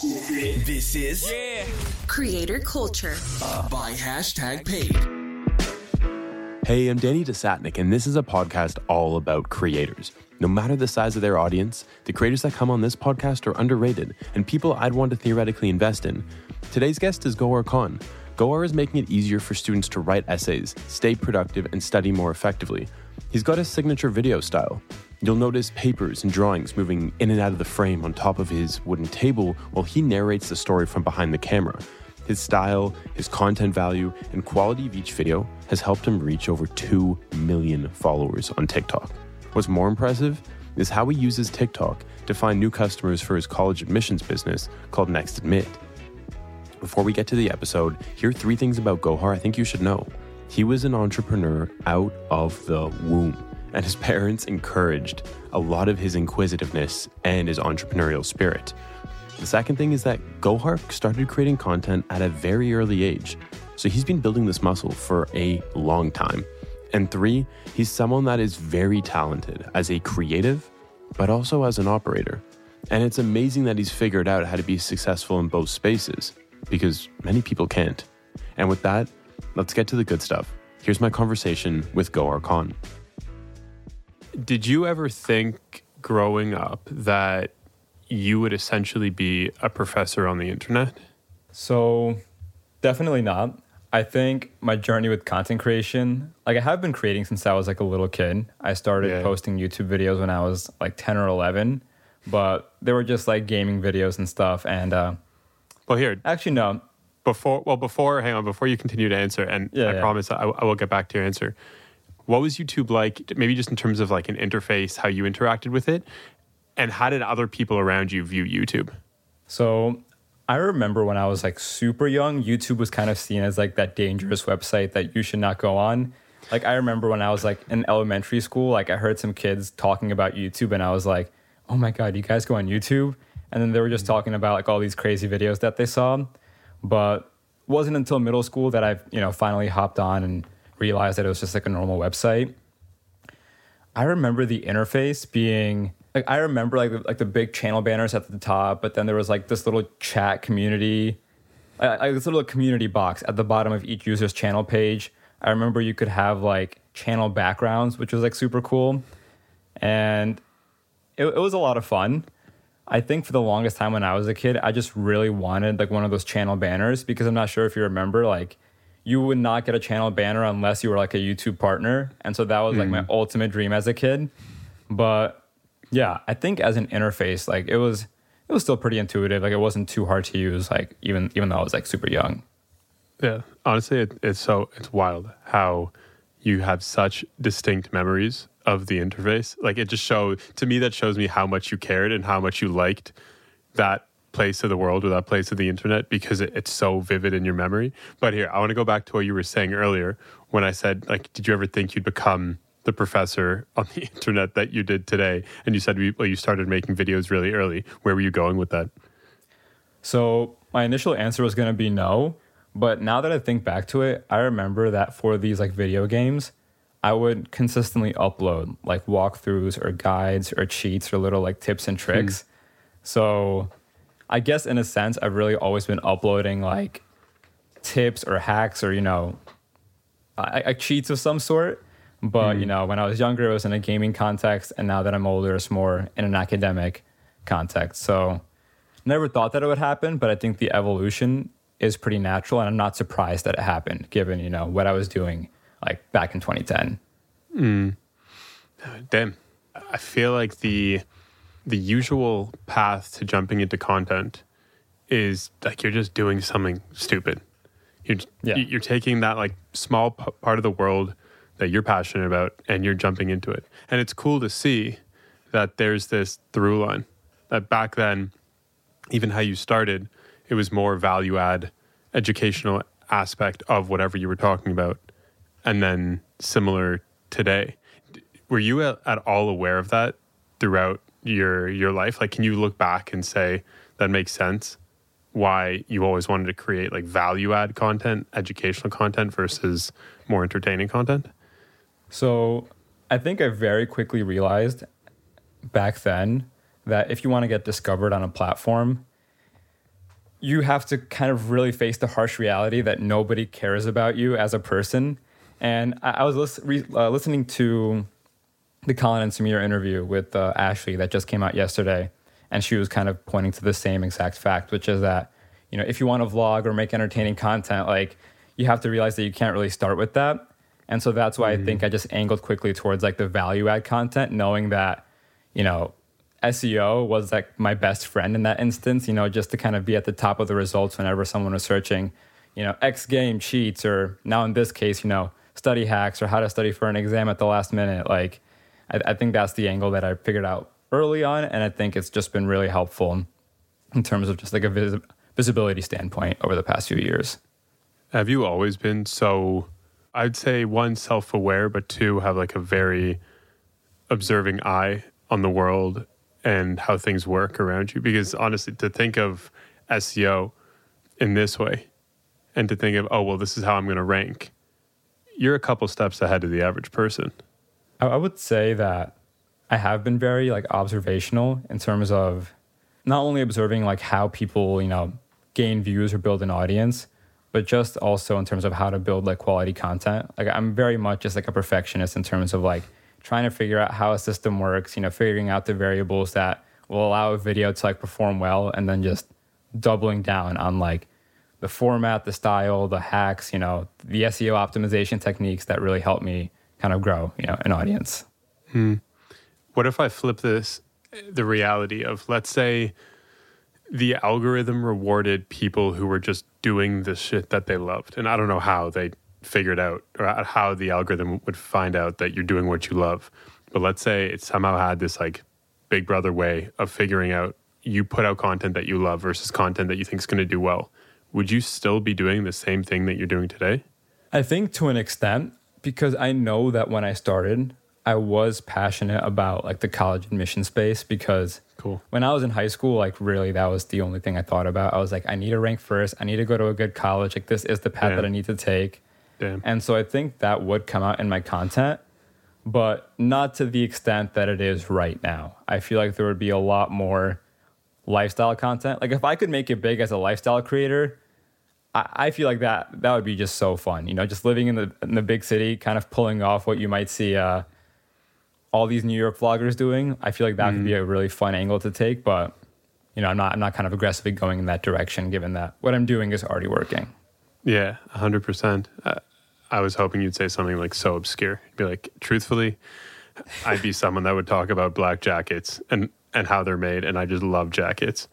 This is Creator culture. by hashtag paid. Hey, I'm Danny Desatnik, and this is a podcast all about creators. No matter the size of their audience, the creators that come on this podcast are underrated and people I'd want to theoretically invest in. Today's guest is Gohar Khan. Gohar is making it easier for students to write essays, stay productive, and study more effectively. He's got a signature video style. You'll notice papers and drawings moving in and out of the frame on top of his wooden table while he narrates the story from behind the camera. His style, his content value, and quality of each video has helped him reach over 2 million followers on TikTok. What's more impressive is how he uses TikTok to find new customers for his college admissions business called Next Admit. Before we get to the episode, here are three things about Gohar I think you should know. He was an entrepreneur out of the womb, and his parents encouraged a lot of his inquisitiveness and his entrepreneurial spirit. The second thing is that Gohar started creating content at a very early age, so he's been building this muscle for a long time. And three, he's someone that is very talented as a creative, but also as an operator. And it's amazing that he's figured out how to be successful in both spaces, because many people can't. And with that, let's get to the good stuff. Here's my conversation with Gohar Khan. Did you ever think growing up that you would essentially be a professor on the internet? So, definitely not. I think my journey with content creation, like I have been creating since I was like a little kid. I started Yeah. posting YouTube videos when I was like 10 or 11, but they were just like gaming videos and stuff. And uh, Well, here, actually, no, before well before hang on before you continue to answer and Yeah, i yeah. promise I, I will get back to your answer what was youtube like maybe just in terms of like an interface how you interacted with it and how did other people around you view youtube So I remember when I was like super young, YouTube was kind of seen as like that dangerous website that you should not go on. Like I remember when I was like in elementary school, like I heard some kids talking about YouTube and I was like, "Oh my god, you guys go on YouTube?" And then they were just mm-hmm. talking about like all these crazy videos that they saw. But it wasn't until middle school that I, you know, finally hopped on and realized that it was just like a normal website. I remember the interface being like I remember like the, like the big channel banners at the top, but then there was like this little chat community, uh, like this little community box at the bottom of each user's channel page. I remember you could have like channel backgrounds, which was like super cool, and it, it was a lot of fun. I think for the longest time when I was a kid, I just really wanted like one of those channel banners because I'm not sure if you remember, like you would not get a channel banner unless you were like a YouTube partner. And so that was like my hmm. ultimate dream as a kid. But yeah, I think as an interface, like it was it was still pretty intuitive. Like it wasn't too hard to use, like even even though I was like super young. yeah honestly it, it's so it's wild how you have such distinct memories of the interface like it just show to me that shows me how much you cared and how much you liked that place of the world or that place of the internet because it, it's so vivid in your memory. But here i want to go back to what you were saying earlier when i said like did you ever think you'd become the professor on the internet that you did today? And you said well you started making videos really early. Where were you going with that? So my initial answer was gonna be no, but now that I think back to it, I remember that for these like video games, I would consistently upload like walkthroughs or guides or cheats or little like tips and hmm. tricks. So I guess in a sense, I've really always been uploading like tips or hacks or you know, I, I cheats of some sort. But you hmm. know, when I was younger, it was in a gaming context, and now that I'm older, it's more in an academic context. So never thought that it would happen, but I think the evolution is pretty natural, and I'm not surprised that it happened, given you know what I was doing like back in 2010. Hmm. Damn. I feel like the the usual path to jumping into content is like you're just doing something stupid. You're Yeah. you're taking that like small p- part of the world that you're passionate about and you're jumping into it. And it's cool to see that there's this through line. That back then even how you started, it was more value add educational aspect of whatever you were talking about. And then similar today. Were you at, at all aware of that throughout your your life? Like can you look back and say that makes sense? Why you always wanted to create like value add content, educational content versus more entertaining content? So I think I very quickly realized back then that if you want to get discovered on a platform, you have to kind of really face the harsh reality that nobody cares about you as a person. And I, I was lis- re- uh, listening to the Colin and Samir interview with uh, Ashley that just came out yesterday, and she was kind of pointing to the same exact fact, which is that you know if you want to vlog or make entertaining content, like you have to realize that you can't really start with that. And so that's why I think I just angled quickly towards like the value add content, knowing that you know SEO was like my best friend in that instance, you know, just to kind of be at the top of the results whenever someone was searching, you know, X game cheats or now in this case, you know, study hacks or how to study for an exam at the last minute. Like, I, I think that's the angle that I figured out early on. And I think it's just been really helpful in terms of just like a vis- visibility standpoint over the past few years. Have you always been so, I'd say, one, self aware, but two, have like a very observing eye on the world and how things work around you? Because honestly, to think of SEO in this way and to think of, oh, well, this is how I'm going to rank, you're a couple steps ahead of the average person. I, would say that I have been very like observational in terms of not only observing like how people, you know, gain views or build an audience, but just also in terms of how to build like quality content. Like I'm very much just like a perfectionist in terms of like trying to figure out how a system works, you know, figuring out the variables that will allow a video to like perform well and then just doubling down on like the format, the style, the hacks, you know, the SEO optimization techniques that really help me kind of grow, you know, an audience. Hmm. What if I flip this, the reality of, let's say, the algorithm rewarded people who were just doing the shit that they loved. And I don't know how they figured out or how the algorithm would find out that you're doing what you love. But let's say it somehow had this like big brother way of figuring out you put out content that you love versus content that you think is going to do well. Would you still be doing the same thing that you're doing today? I think to an extent, because I know that when I started, I was passionate about like the college admission space because Cool. when I was in high school, like really that was the only thing I thought about. I was like, I need to rank first. I need to go to a good college. Like this is the path Yeah. that I need to take. Damn. And so I think that would come out in my content, but not to the extent that it is right now. I feel like there would be a lot more lifestyle content. Like if I could make it big as a lifestyle creator, I, I feel like that that would be just so fun. You know, just living in the in the big city, kind of pulling off what you might see uh, all these New York vloggers doing. I feel like that could be a really fun angle to take, but you know, I'm not I'm not kind of aggressively going in that direction, given that what I'm doing is already working. Yeah, 100%. Uh, I was hoping you'd say something like so obscure. You'd be like, truthfully, I'd be someone that would talk about black jackets and, and how they're made. And I just love jackets.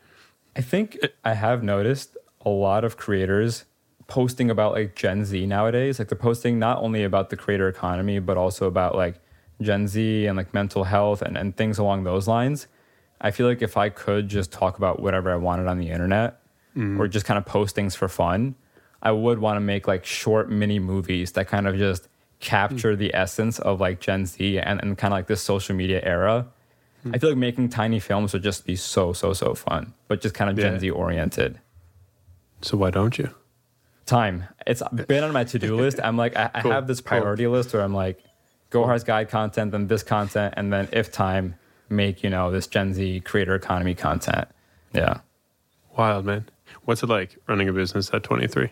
I think I have noticed a lot of creators posting about like Gen Z nowadays. Like they're posting not only about the creator economy, but also about like Gen Z and like mental health and, and things along those lines. I feel like if I could just talk about whatever I wanted on the internet mm-hmm. or just kind of post things for fun, I would want to make like short mini movies that kind of just capture mm. the essence of like Gen Z and, and kind of like this social media era. Hmm. I feel like making tiny films would just be so, so, so fun, but just kind of Gen Z oriented. So why don't you? Time. It's been on my to do list. I'm like, I, I have this cool. priority list where I'm like, Gohar's guide content, then this content, and then if time, make, you know, this Gen Z creator economy content. Yeah. Wild, man. What's it like running a business at 23?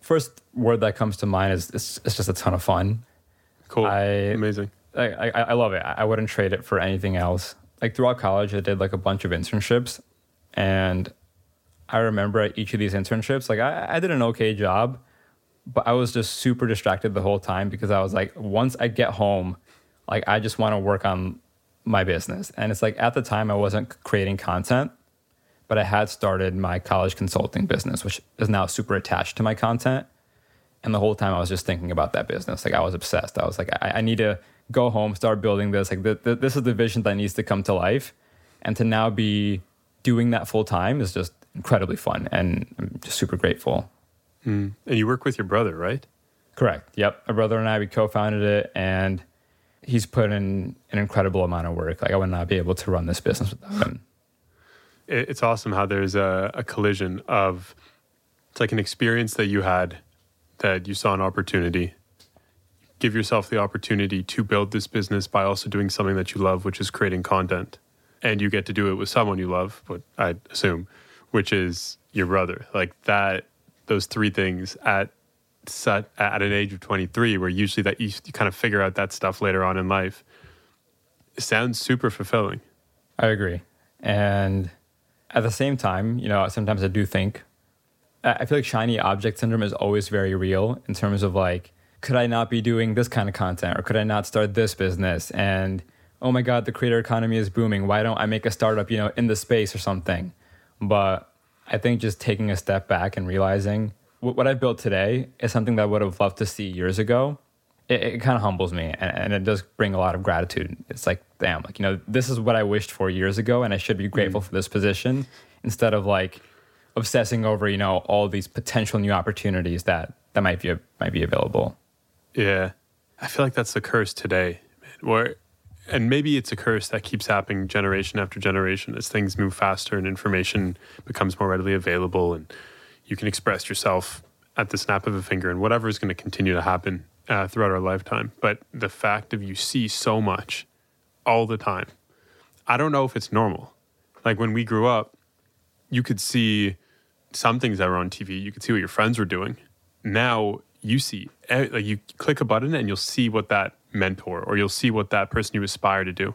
First word that comes to mind is it's, it's just a ton of fun. Cool. I- Amazing. I, I, I love it. I wouldn't trade it for anything else. Like throughout college, I did like a bunch of internships, and I remember at each of these internships, like I, I did an okay job, but I was just super distracted the whole time because I was like, once I get home, like I just want to work on my business. And it's like at the time I wasn't creating content, but I had started my college consulting business, which is now super attached to my content. And the whole time I was just thinking about that business. Like I was obsessed. I was like, I, I need to go home, start building this. Like th- th- this is the vision that needs to come to life. And to now be doing that full time is just incredibly fun. And I'm just super grateful. Mm. And you work with your brother, right? Correct. Yep. My brother and I, we co-founded it and he's put in an incredible amount of work. Like I would not be able to run this business without him. It's awesome how there's a, a collision of it's like an experience that you had that you saw an opportunity. Give yourself the opportunity to build this business by also doing something that you love, which is creating content. And you get to do it with someone you love, but I assume, which is your brother. Like that, those three things at set at an age of 23, where usually that you, you kind of figure out that stuff later on in life. Sounds super fulfilling. I agree. And at the same time, you know, sometimes I do think, I feel like shiny object syndrome is always very real in terms of like, could I not be doing this kind of content or could I not start this business? And oh my God, the creator economy is booming. Why don't I make a startup, you know, in the space or something? But I think just taking a step back and realizing what I've built today is something that I would have loved to see years ago. It, it kind of humbles me and, and, it does bring a lot of gratitude. It's like, damn, like, you know, this is what I wished for years ago and I should be grateful mm. for this position instead of like obsessing over, you know, all these potential new opportunities that, that might be, might be available. Yeah. I feel like that's the curse today, where and maybe it's a curse that keeps happening generation after generation as things move faster and information becomes more readily available and you can express yourself at the snap of a finger and whatever is going to continue to happen uh, throughout our lifetime. But the fact of you see so much all the time i don't know if it's normal. Like when we grew up you could see some things that were on tv you could see what your friends were doing. Now you see like you click a button and you'll see what that mentor or you'll see what that person you aspire to do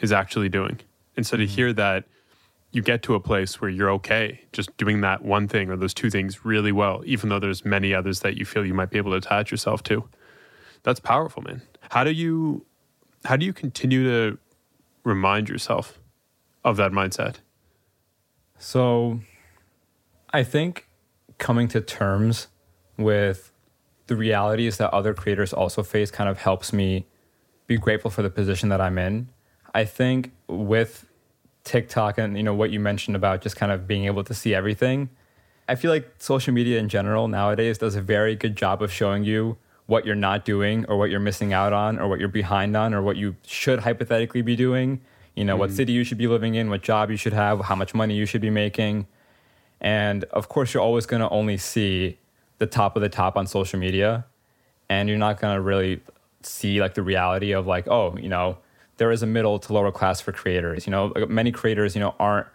is actually doing. And so to mm-hmm. hear that you get to a place where you're okay just doing that one thing or those two things really well, even though there's many others that you feel you might be able to attach yourself to. That's powerful, man. How do you how do you continue to remind yourself of that mindset? So I think coming to terms with the realities that other creators also face kind of helps me be grateful for the position that I'm in. I think with TikTok and you know what you mentioned about just kind of being able to see everything, I feel like social media in general nowadays does a very good job of showing you what you're not doing or what you're missing out on or what you're behind on or what you should hypothetically be doing. You know, mm what city you should be living in, what job you should have, how much money you should be making. And of course, you're always going to only see the top of the top on social media and you're not going to really see like the reality of like oh you know there is a middle to lower class for creators you know? Many creators you know aren't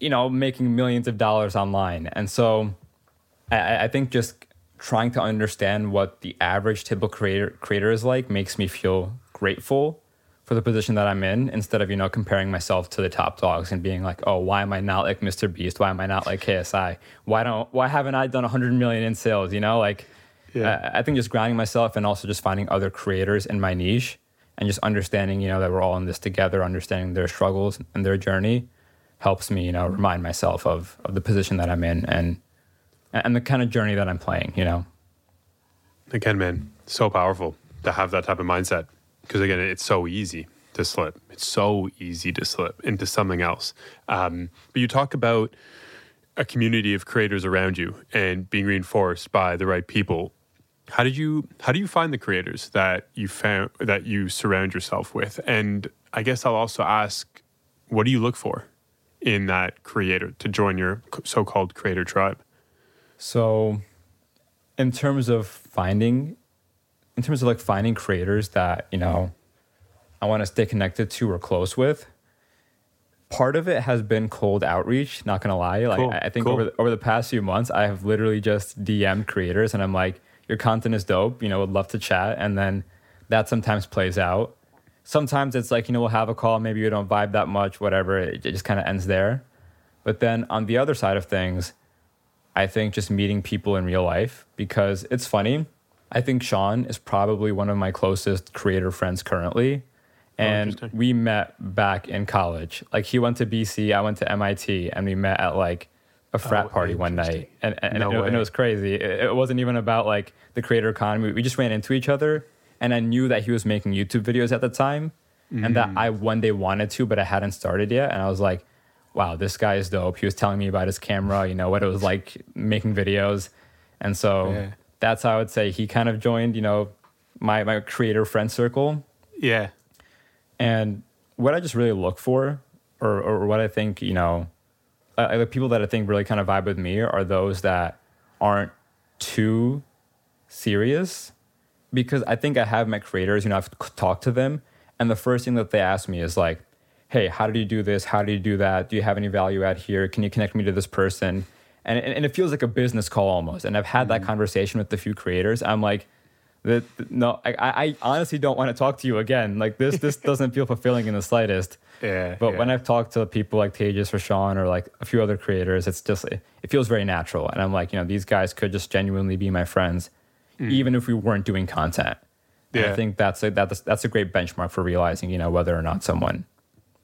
you know making millions of dollars online. And so i, I think just trying to understand what the average typical creator creator is like makes me feel grateful for the position that I'm in instead of, you know, comparing myself to the top dogs and being like, oh, why am I not like Mr. Beast? Why am I not like KSI? Why don't why haven't I done 100 million in sales? You know, like yeah. I, I think just grounding myself and also just finding other creators in my niche and just understanding, you know, that we're all in this together, understanding their struggles and their journey helps me, you know, remind myself of of the position that I'm in and and the kind of journey that I'm playing, you know. Again, man, so powerful to have that type of mindset because again, it's so easy to slip. It's so easy to slip into something else. Um, but you talk about a community of creators around you and being reinforced by the right people. How did you how do you find the creators that you found that you surround yourself with? And I guess I'll also ask, what do you look for in that creator to join your so-called creator tribe? So, in terms of finding in terms of like finding creators that you know I want to stay connected to or close with. Part of it has been cold outreach. Not gonna lie, like cool, I think cool. over the, over the past few months, I have literally just DM'd creators, and I'm like, "Your content is dope. You know, would love to chat." And then that sometimes plays out. Sometimes it's like you know we'll have a call, maybe we don't vibe that much, whatever. It, it just kind of ends there. But then on the other side of things, I think just meeting people in real life because it's funny I think Sean is probably one of my closest creator friends currently. Oh, and oh, we met back in college. Like he went to BC, I went to MIT, and we met at like a frat oh, party one night. And, and, no it, and, it, was crazy. It, it wasn't even about like the creator economy. We just ran into each other, and I knew that he was making YouTube videos at the time, mm. and that mm. I one day wanted to, but I hadn't started yet. And I was like, wow, this guy is dope. He was telling me about his camera, you know, what it was like making videos. And so yeah that's how I would say he kind of joined, you know, my my creator friend circle. Yeah. And what I just really look for, or or what I think, you know, uh, the people that I think really kind of vibe with me are those that aren't too serious, because I think I have my creators, you know, I've talked to them, and the first thing that they ask me is like, "Hey, how did you do this? How did you do that? Do you have any value add here? Can you connect me to this person?" And and it feels like a business call almost. And I've had that Mm-hmm. conversation with a few creators. I'm like, that no, I, I honestly don't want to talk to you again. Like this, this doesn't feel fulfilling in the slightest. Yeah, But when. I've talked to people like Tejas or Sean or like a few other creators, it's just it feels very natural. And I'm like, you know, these guys could just genuinely be my friends, even if we weren't doing content. And Mm. Yeah. I think that's a that's that's a great benchmark for realizing, you know, whether or not someone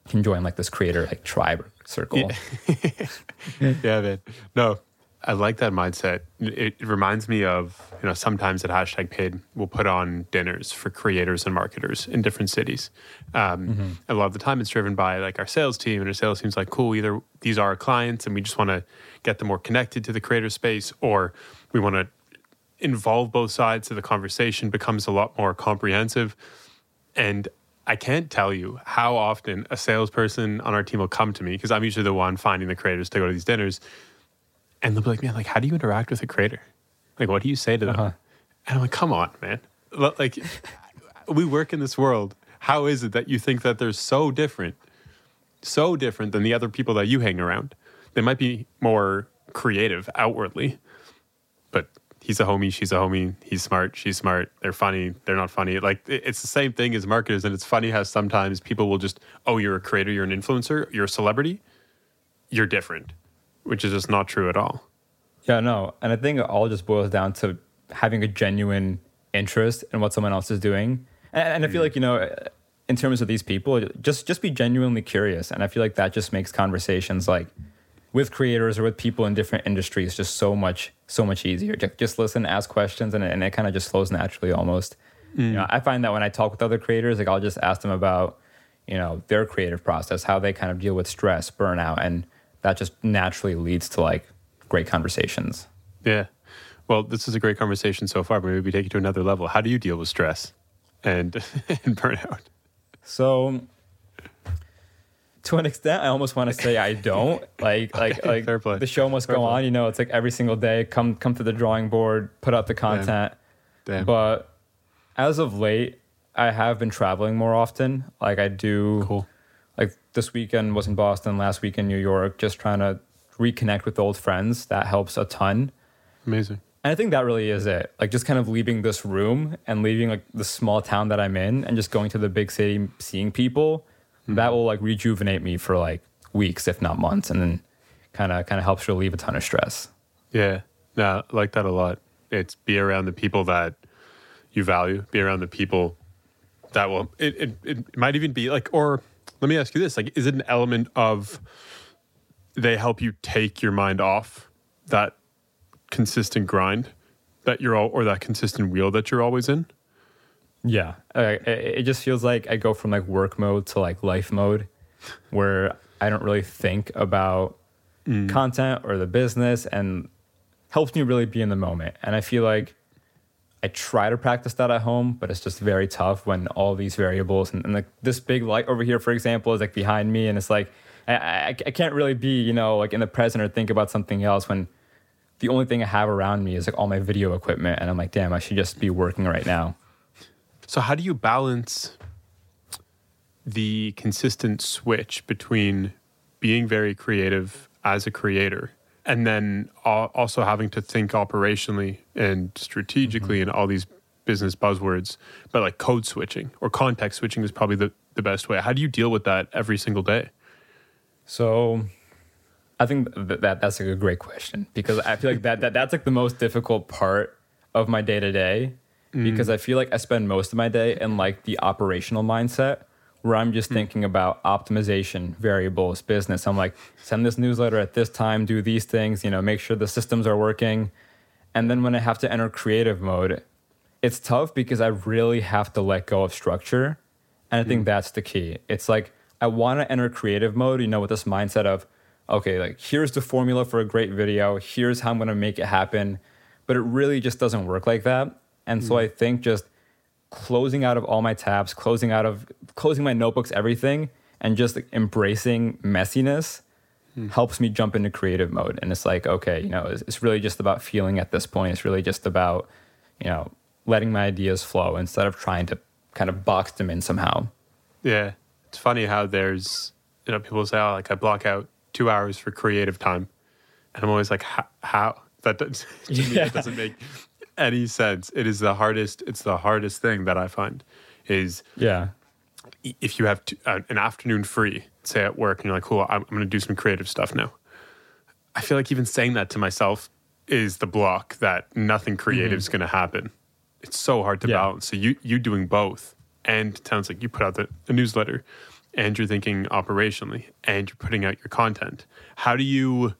can join like this creator like tribe circle. yeah, man. No, I like that mindset. It, reminds me of, you know, sometimes at hashtag paid, we'll put on dinners for creators and marketers in different cities. Um, A lot of the time it's driven by like our sales team, and our sales team's like, cool, either these are our clients and we just want to get them more connected to the creator space, or we want to involve both sides so the conversation becomes a lot more comprehensive. And I can't tell you how often a salesperson on our team will come to me because I'm usually the one finding the creators to go to these dinners. And they'll be like, man, like, how do you interact with a creator? Like, what do you say to them? Uh-huh. And I'm like, come on, man. Like, we work in this world. How is it that you think that they're so different, so different than the other people that you hang around? They might be more creative outwardly, but he's a homie, she's a homie, he's smart, she's smart, they're funny, they're not funny. Like it's the same thing as marketers, and it's funny how sometimes people will just, oh, you're a creator, you're an influencer, you're a celebrity, you're different, which is just not true at all. Yeah, no. And I think it all just boils down to having a genuine interest in what someone else is doing. And, and I feel mm. like, you know, in terms of these people, just just be genuinely curious. And I feel like that just makes conversations like with creators or with people in different industries just so much so much easier. Just, just listen, ask questions, and, it- and it kind of just flows naturally almost. You mm. know, I find that when I talk with other creators, like I'll just ask them about, you know, their creative process, how they kind of deal with stress, burnout, and that just naturally leads to like great conversations. Yeah. Well, this is a great conversation so far, but maybe we take it to another level. How do you deal with stress and, and burnout? So, to an extent, I almost want to say I don't. Like, like, like Fair play. the show must Fair go play. on. You know, it's like every single day, come come to the drawing board, put out the content. Damn. But as of late, I have been traveling more often. Like I do. Cool. Like this weekend was in Boston, last week in New York, just trying to reconnect with old friends. That helps a ton. Amazing. And I think that really is it. Like just kind of leaving this room and leaving like the small town that I'm in and just going to the big city, seeing people, that will like rejuvenate me for like weeks, if not months, and then kind of kind of helps relieve a ton of stress. Yeah. No, I like that a lot. It's be around the people that you value, be around the people that will, it, it, it might even be like, or let me ask you this like, is it an element of they help you take your mind off that consistent grind that you're all, or that consistent wheel that you're always in? Yeah, it, just feels like I go from like work mode to like life mode, where I don't really think about mm. content or the business, and helps me really be in the moment. And I feel like I try to practice that at home, but it's just very tough when all these variables and, and like this big light over here, for example, is like behind me, and it's like I, I, I can't really be you know like in the present or think about something else when the only thing I have around me is like all my video equipment, and I'm like, damn, I should just be working right now. So, how do you balance the consistent switch between being very creative as a creator and then also having to think operationally and strategically mm-hmm. and all these business buzzwords, but like code switching or context switching is probably the, the best way. How do you deal with that every single day? So I think th- that that's like a great question because I feel like that, that that's like the most difficult part of my day to day because mm. I feel like I spend most of my day in like the operational mindset where I'm just mm. thinking about optimization, variables, business. I'm like, send this newsletter at this time, do these things, you know, make sure the systems are working. And then when I have to enter creative mode, it's tough because I really have to let go of structure. And I think mm. that's the key. It's like I want to enter creative mode, you know, with this mindset of, okay, like here's the formula for a great video, here's how I'm going to make it happen. But it really just doesn't work like that. And so hmm. I think just closing out of all my tabs, closing out of closing my notebooks, everything, and just embracing messiness hmm. helps me jump into creative mode. And it's like, okay, you know, it's, it's really just about feeling at this point. It's really just about, you know, letting my ideas flow instead of trying to kind of box them in somehow. Yeah. It's funny how there's, you know, people say, oh, like I block out two hours for creative time. and I'm always like, how? That does, to me, Yeah. doesn't make any sense. It is the hardest. It's the hardest thing that I find is Yeah. if you have t- uh, an afternoon free, say at work, and you're like, cool, I'm, I'm going to do some creative stuff now. I feel like even saying that to myself is the block that nothing creative is going to happen. It's so hard to Yeah. balance. So you you doing both, and it sounds like you put out the, the newsletter, and you're thinking operationally, and you're putting out your content. How do you?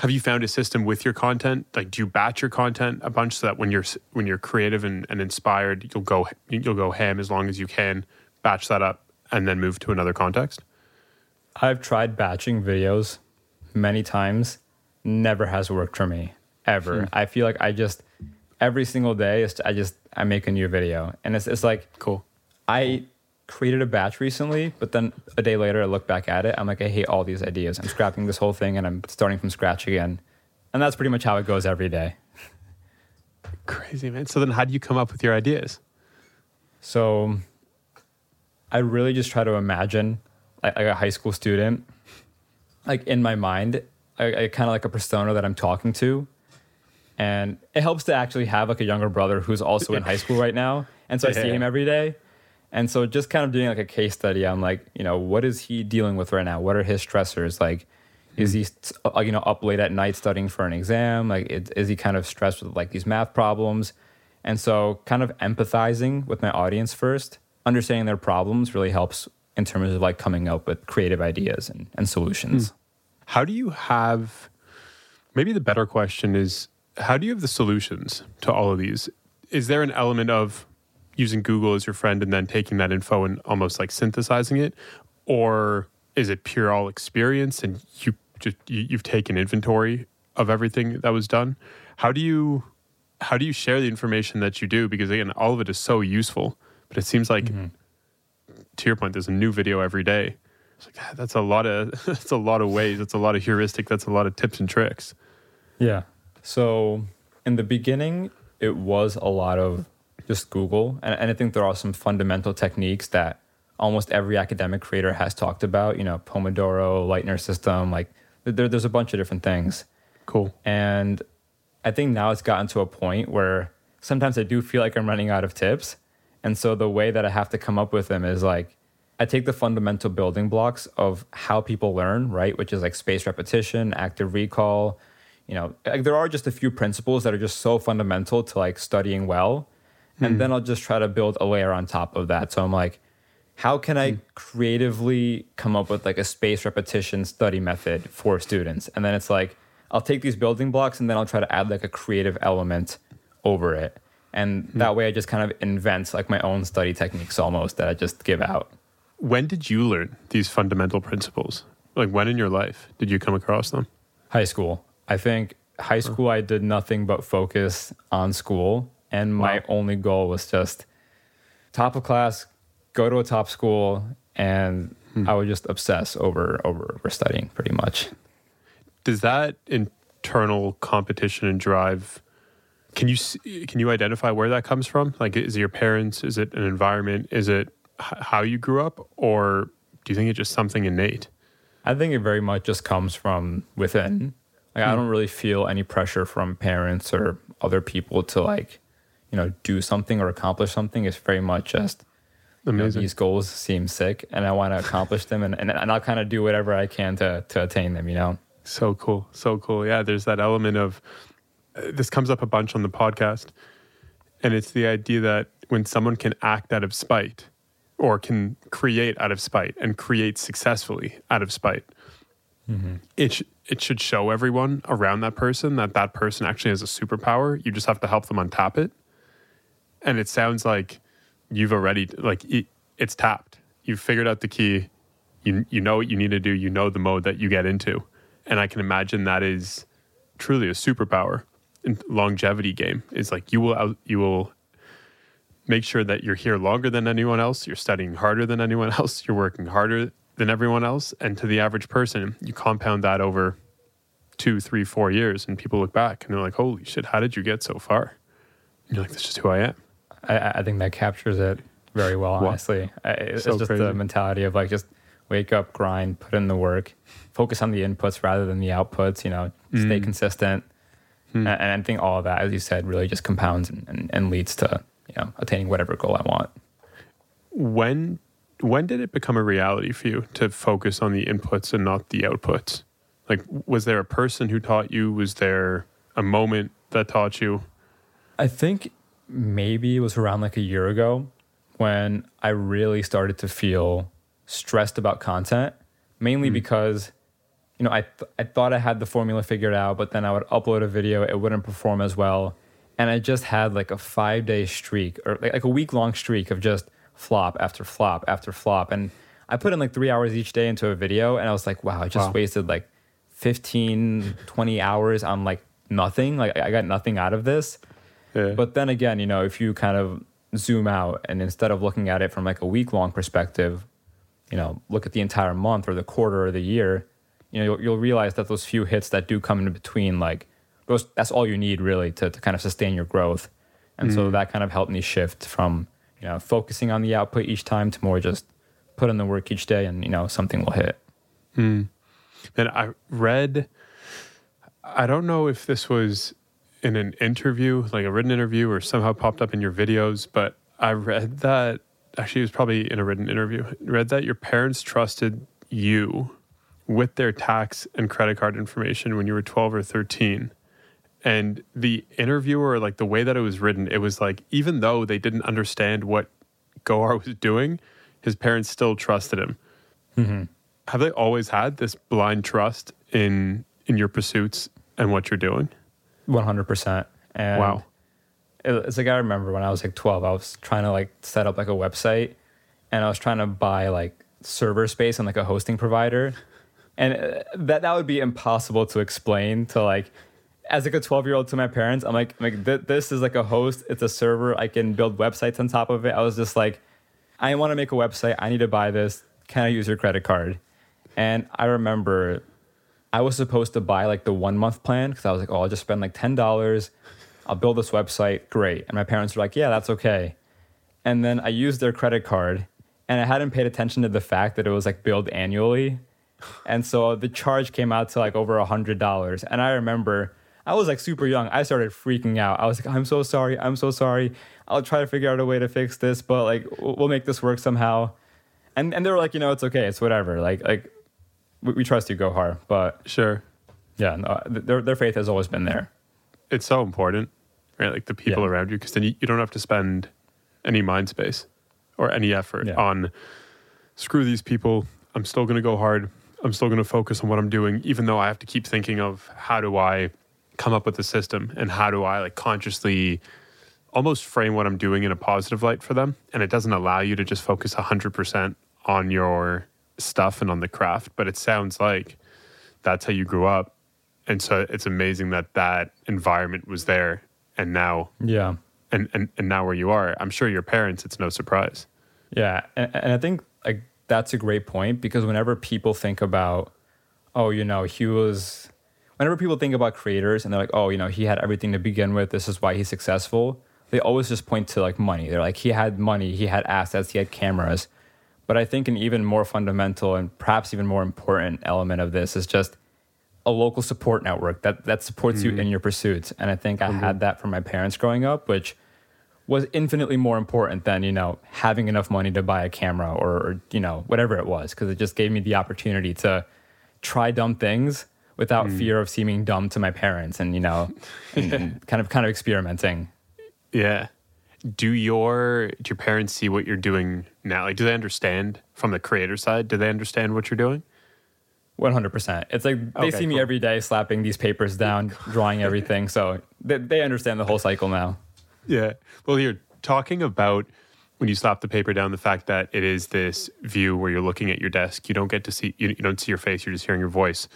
Have you found a system with your content? Like, do you batch your content a bunch so that when you're when you're creative and, and inspired, you'll go you'll go ham as long as you can, batch that up, and then move to another context? I've tried batching videos many times. Never has worked for me ever. Hmm. I feel like I just every single day I just I make a new video, and it's it's like Cool. I created a batch recently, but then a day later I look back at it. I'm like, I hate all these ideas. I'm scrapping this whole thing and I'm starting from scratch again. And that's pretty much how it goes every day. Crazy man. So then, how do you come up with your ideas? So I really just try to imagine like, like a high school student, like in my mind, I, I kind of like a persona that I'm talking to. And it helps to actually have like a younger brother who's also in high school right now. And so I see him every day. And so just kind of doing like a case study, I'm like, you know, what is he dealing with right now? What are his stressors? Like, is he, uh, you know, up late at night studying for an exam? Like, is, is he kind of stressed with like these math problems? And so, kind of empathizing with my audience first, understanding their problems really helps in terms of like coming up with creative ideas and, and solutions. How do you have? Maybe the better question is, how do you have the solutions to all of these? Is there an element of using Google as your friend and then taking that info and almost like synthesizing it, or is it pure all experience and you just you, you've taken inventory of everything that was done? How do you how do you share the information that you do? Because again, all of it is so useful, but it seems like to your point, there's a new video every day. It's like "Ah, that's a lot of that's a lot of ways. That's a lot of heuristic. That's a lot of tips and tricks. Yeah. So in the beginning, it was a lot of just Google. And, and I think there are some fundamental techniques that almost every academic creator has talked about, you know, Pomodoro, Leitner system, like there, there's a bunch of different things. Cool. And I think now it's gotten to a point where sometimes I do feel like I'm running out of tips. And so the way that I have to come up with them is like I take the fundamental building blocks of how people learn, right? Which is like spaced repetition, active recall. You know, like there are just a few principles that are just so fundamental to like studying well. And hmm. then I'll just try to build a layer on top of that. So I'm like, how can I hmm. creatively come up with like a spaced repetition study method for students? And then it's like, I'll take these building blocks and then I'll try to add like a creative element over it. And hmm. that way I just kind of invent like my own study techniques almost that I just give out. When did you learn these fundamental principles? Like when in your life did you come across them? High school. I think high school I did nothing but focus on school and my Wow. only goal was just top of class, go to a top school and hmm. I would just obsess over over over studying pretty much. Does that internal competition and drive? Can you can you identify where that comes from? Like, is it your parents? Is it an environment? Is it h- how you grew up, or do you think it's just something innate? I think it very much just comes from within. Like I hmm. don't really feel any pressure from parents or other people to like, you know, do something or accomplish something. is very much just you know, these goals seem sick and I want to accomplish them and, and, and I'll kind of do whatever I can to to attain them, you know? So cool. So cool. Yeah, there's that element of uh, this comes up a bunch on the podcast. And it's the idea that when someone can act out of spite or can create out of spite and create successfully out of spite, it, sh- it should show everyone around that person that that person actually has a superpower. You just have to help them untap it. And it sounds like you've already, like, it, it's tapped. You've figured out the key. You, you know what you need to do. You know the mode that you get into. And I can imagine that is truly a superpower in longevity game. Is like you will out, you will make sure that you're here longer than anyone else. You're studying harder than anyone else. You're working harder than everyone else. And to the average person, you compound that over two, three, four years, and people look back and they're like, "Holy shit! How did you get so far?" And you're like, "That's just who I am." I, I think that captures it very well, honestly. I, it's So just crazy. the mentality of like just wake up, grind, put in the work, focus on the inputs rather than the outputs, you know, stay mm. consistent. Hmm. And, and I think all of that, as you said, really just compounds and, and, and leads to, you know, attaining whatever goal I want. When when did it become a reality for you to focus on the inputs and not the outputs? Like, was there a person who taught you? Was there a moment that taught you? I think maybe it was around like a year ago when I really started to feel stressed about content, mainly hmm. because, you know, I, th- I thought I had the formula figured out, but then I would upload a video, it wouldn't perform as well. And I just had like a five day streak or like, like a week long streak of just flop after flop after flop. And I put in like three hours each day into a video and I was like, wow, I just Wow. wasted like 15, 20 hours on like nothing. Like I got nothing out of this. Yeah. But then again, you know, if you kind of zoom out and instead of looking at it from like a week long perspective, you know, look at the entire month or the quarter or the year, you know, you'll, you'll realize that those few hits that do come in between, like those, that's all you need really to, to kind of sustain your growth. And so mm-hmm. that kind of helped me shift from, you know, focusing on the output each time to more just put in the work each day and, you know, something will hit. Hmm. And I read, I don't know if this was in an interview, like a written interview, or somehow popped up in your videos, but I read that actually it was probably in a written interview. read that your parents trusted you with their tax and credit card information when you were 12 or 13. And the interviewer, like the way that it was written, it was like, even though they didn't understand what Gohar was doing, his parents still trusted him mm-hmm. have they always had this blind trust in in your pursuits and what you're doing? 100%. And wow. it- it's like I remember when I was like 12, I was trying to like set up like a website and I was trying to buy like server space on like a hosting provider. And uh, that that would be impossible to explain to like as like a 12 year old to my parents. I'm like, I'm like "Th- this is like a host, it's a server, I can build websites on top of it. I was just like, I want to make a website, I need to buy this. Can I use your credit card? And I remember I was supposed to buy like the one month plan because I was like, oh, I'll just spend like ten dollars. I'll build this website, great. And my parents were like, yeah, that's okay. And then I used their credit card, and I hadn't paid attention to the fact that it was like billed annually, and so the charge came out to like over a hundred dollars. And I remember I was like super young. I started freaking out. I was like, I'm so sorry. I'm so sorry. I'll try to figure out a way to fix this, but like we'll we'll make this work somehow. And and they were like, you know, it's okay. It's whatever. Like like we, we trust you, Gohar. But Sure. yeah, no, uh, their their faith has always been there. It's so important, right? Like the people Yeah. around you, because then you, you don't have to spend any mind space or any effort Yeah. on screw these people. I'm still going to go hard. I'm still going to focus on what I'm doing, even though I have to keep thinking of how do I come up with a system and how do I like consciously almost frame what I'm doing in a positive light for them. And it doesn't allow you to just focus 100% on your stuff and on the craft. But it sounds like that's how you grew up. And so it's amazing that that environment was there. And now, Yeah, and, and, and now where you are, I'm sure your parents, it's no surprise. yeah, and, and I think like that's a great point because whenever people think about, oh, you know, he was, whenever people think about creators and they're like, oh, you know, he had everything to begin with. This is why he's successful. They always just point to like money. They're like, he had money, he had assets, he had cameras. But I think an even more fundamental and perhaps even more important element of this is just a local support network that that supports you in mm-hmm. your pursuits. And I think I had mm-hmm. that from my parents growing up, which was infinitely more important than you know having enough money to buy a camera or, or you know whatever it was because it just gave me the opportunity to try dumb things without mm. fear of seeming dumb to my parents and you know and, and kind of kind of experimenting Yeah. Do your do your parents see what you're doing now? Like, do they understand from the creator side? Do they understand what you're doing? 100% it's like they Okay, see me cool. every day slapping these papers down drawing everything so they, they understand the whole cycle now Yeah. Well, you're talking about when you slap the paper down, the fact that it is this view where you're looking at your desk, you don't get to see you, you don't see your face, you're just hearing your voice.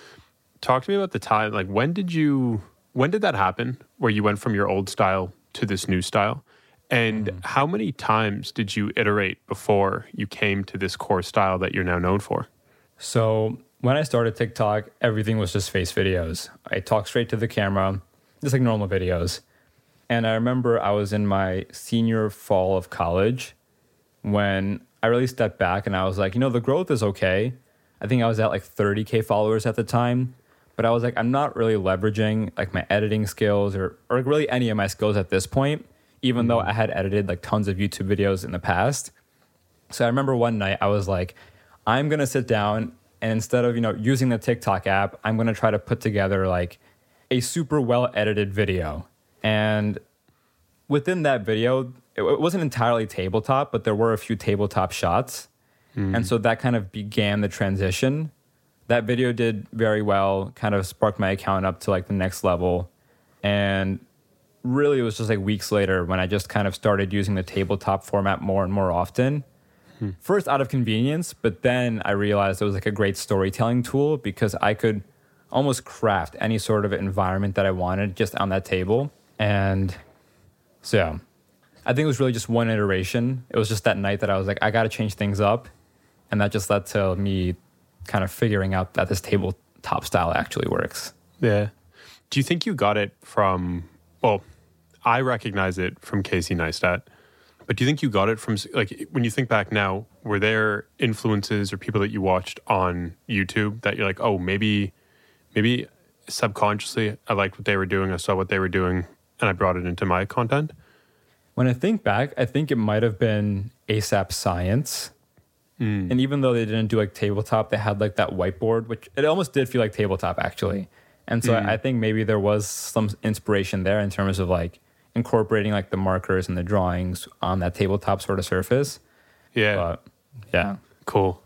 Talk to me about the time. Like, when did you? When did that happen? Where you went from your old style to this new style? And hmm. how many times did you iterate before you came to this core style that you're now known for? So when I started TikTok, everything was just face videos. I talked straight to the camera, just like normal videos. And I remember I was in my senior fall of college when I really stepped back and I was like, you know, the growth is okay, I think I was at like 30k followers at the time, but I was like I'm not really leveraging like my editing skills or or really any of my skills at this point, even though mm. I had edited like tons of YouTube videos in the past. So I remember one night I was like, I'm gonna sit down and instead of you know using the TikTok app, I'm gonna try to put together like a super well edited video. And within that video, it, it wasn't entirely tabletop, but there were a few tabletop shots. And mm. so that kind of began the transition. That video did very well, kind of sparked my account up to like the next level. And really, it was just like weeks later when I just kind of started using the tabletop format more and more often. Hmm. First, out of convenience, but then I realized it was like a great storytelling tool because I could almost craft any sort of environment that I wanted just on that table. And so, I think it was really just one iteration. It was just that night that I was like, I got to change things up. And that just led to me kind of figuring out that this tabletop style actually works. Yeah. Do you think you got it from, well, I recognize it from Casey Neistat, but do you think you got it from, like, when you think back now, were there influences or people that you watched on YouTube that you're like, oh, maybe, maybe subconsciously I liked what they were doing, I saw what they were doing, and I brought it into my content? When I think back, I think it might have been ASAP Science. Mm. And even though they didn't do like tabletop, they had like that whiteboard, which it almost did feel like tabletop actually. And so mm. I think maybe there was some inspiration there in terms of like incorporating like the markers and the drawings on that tabletop sort of surface. Yeah. But yeah. Cool.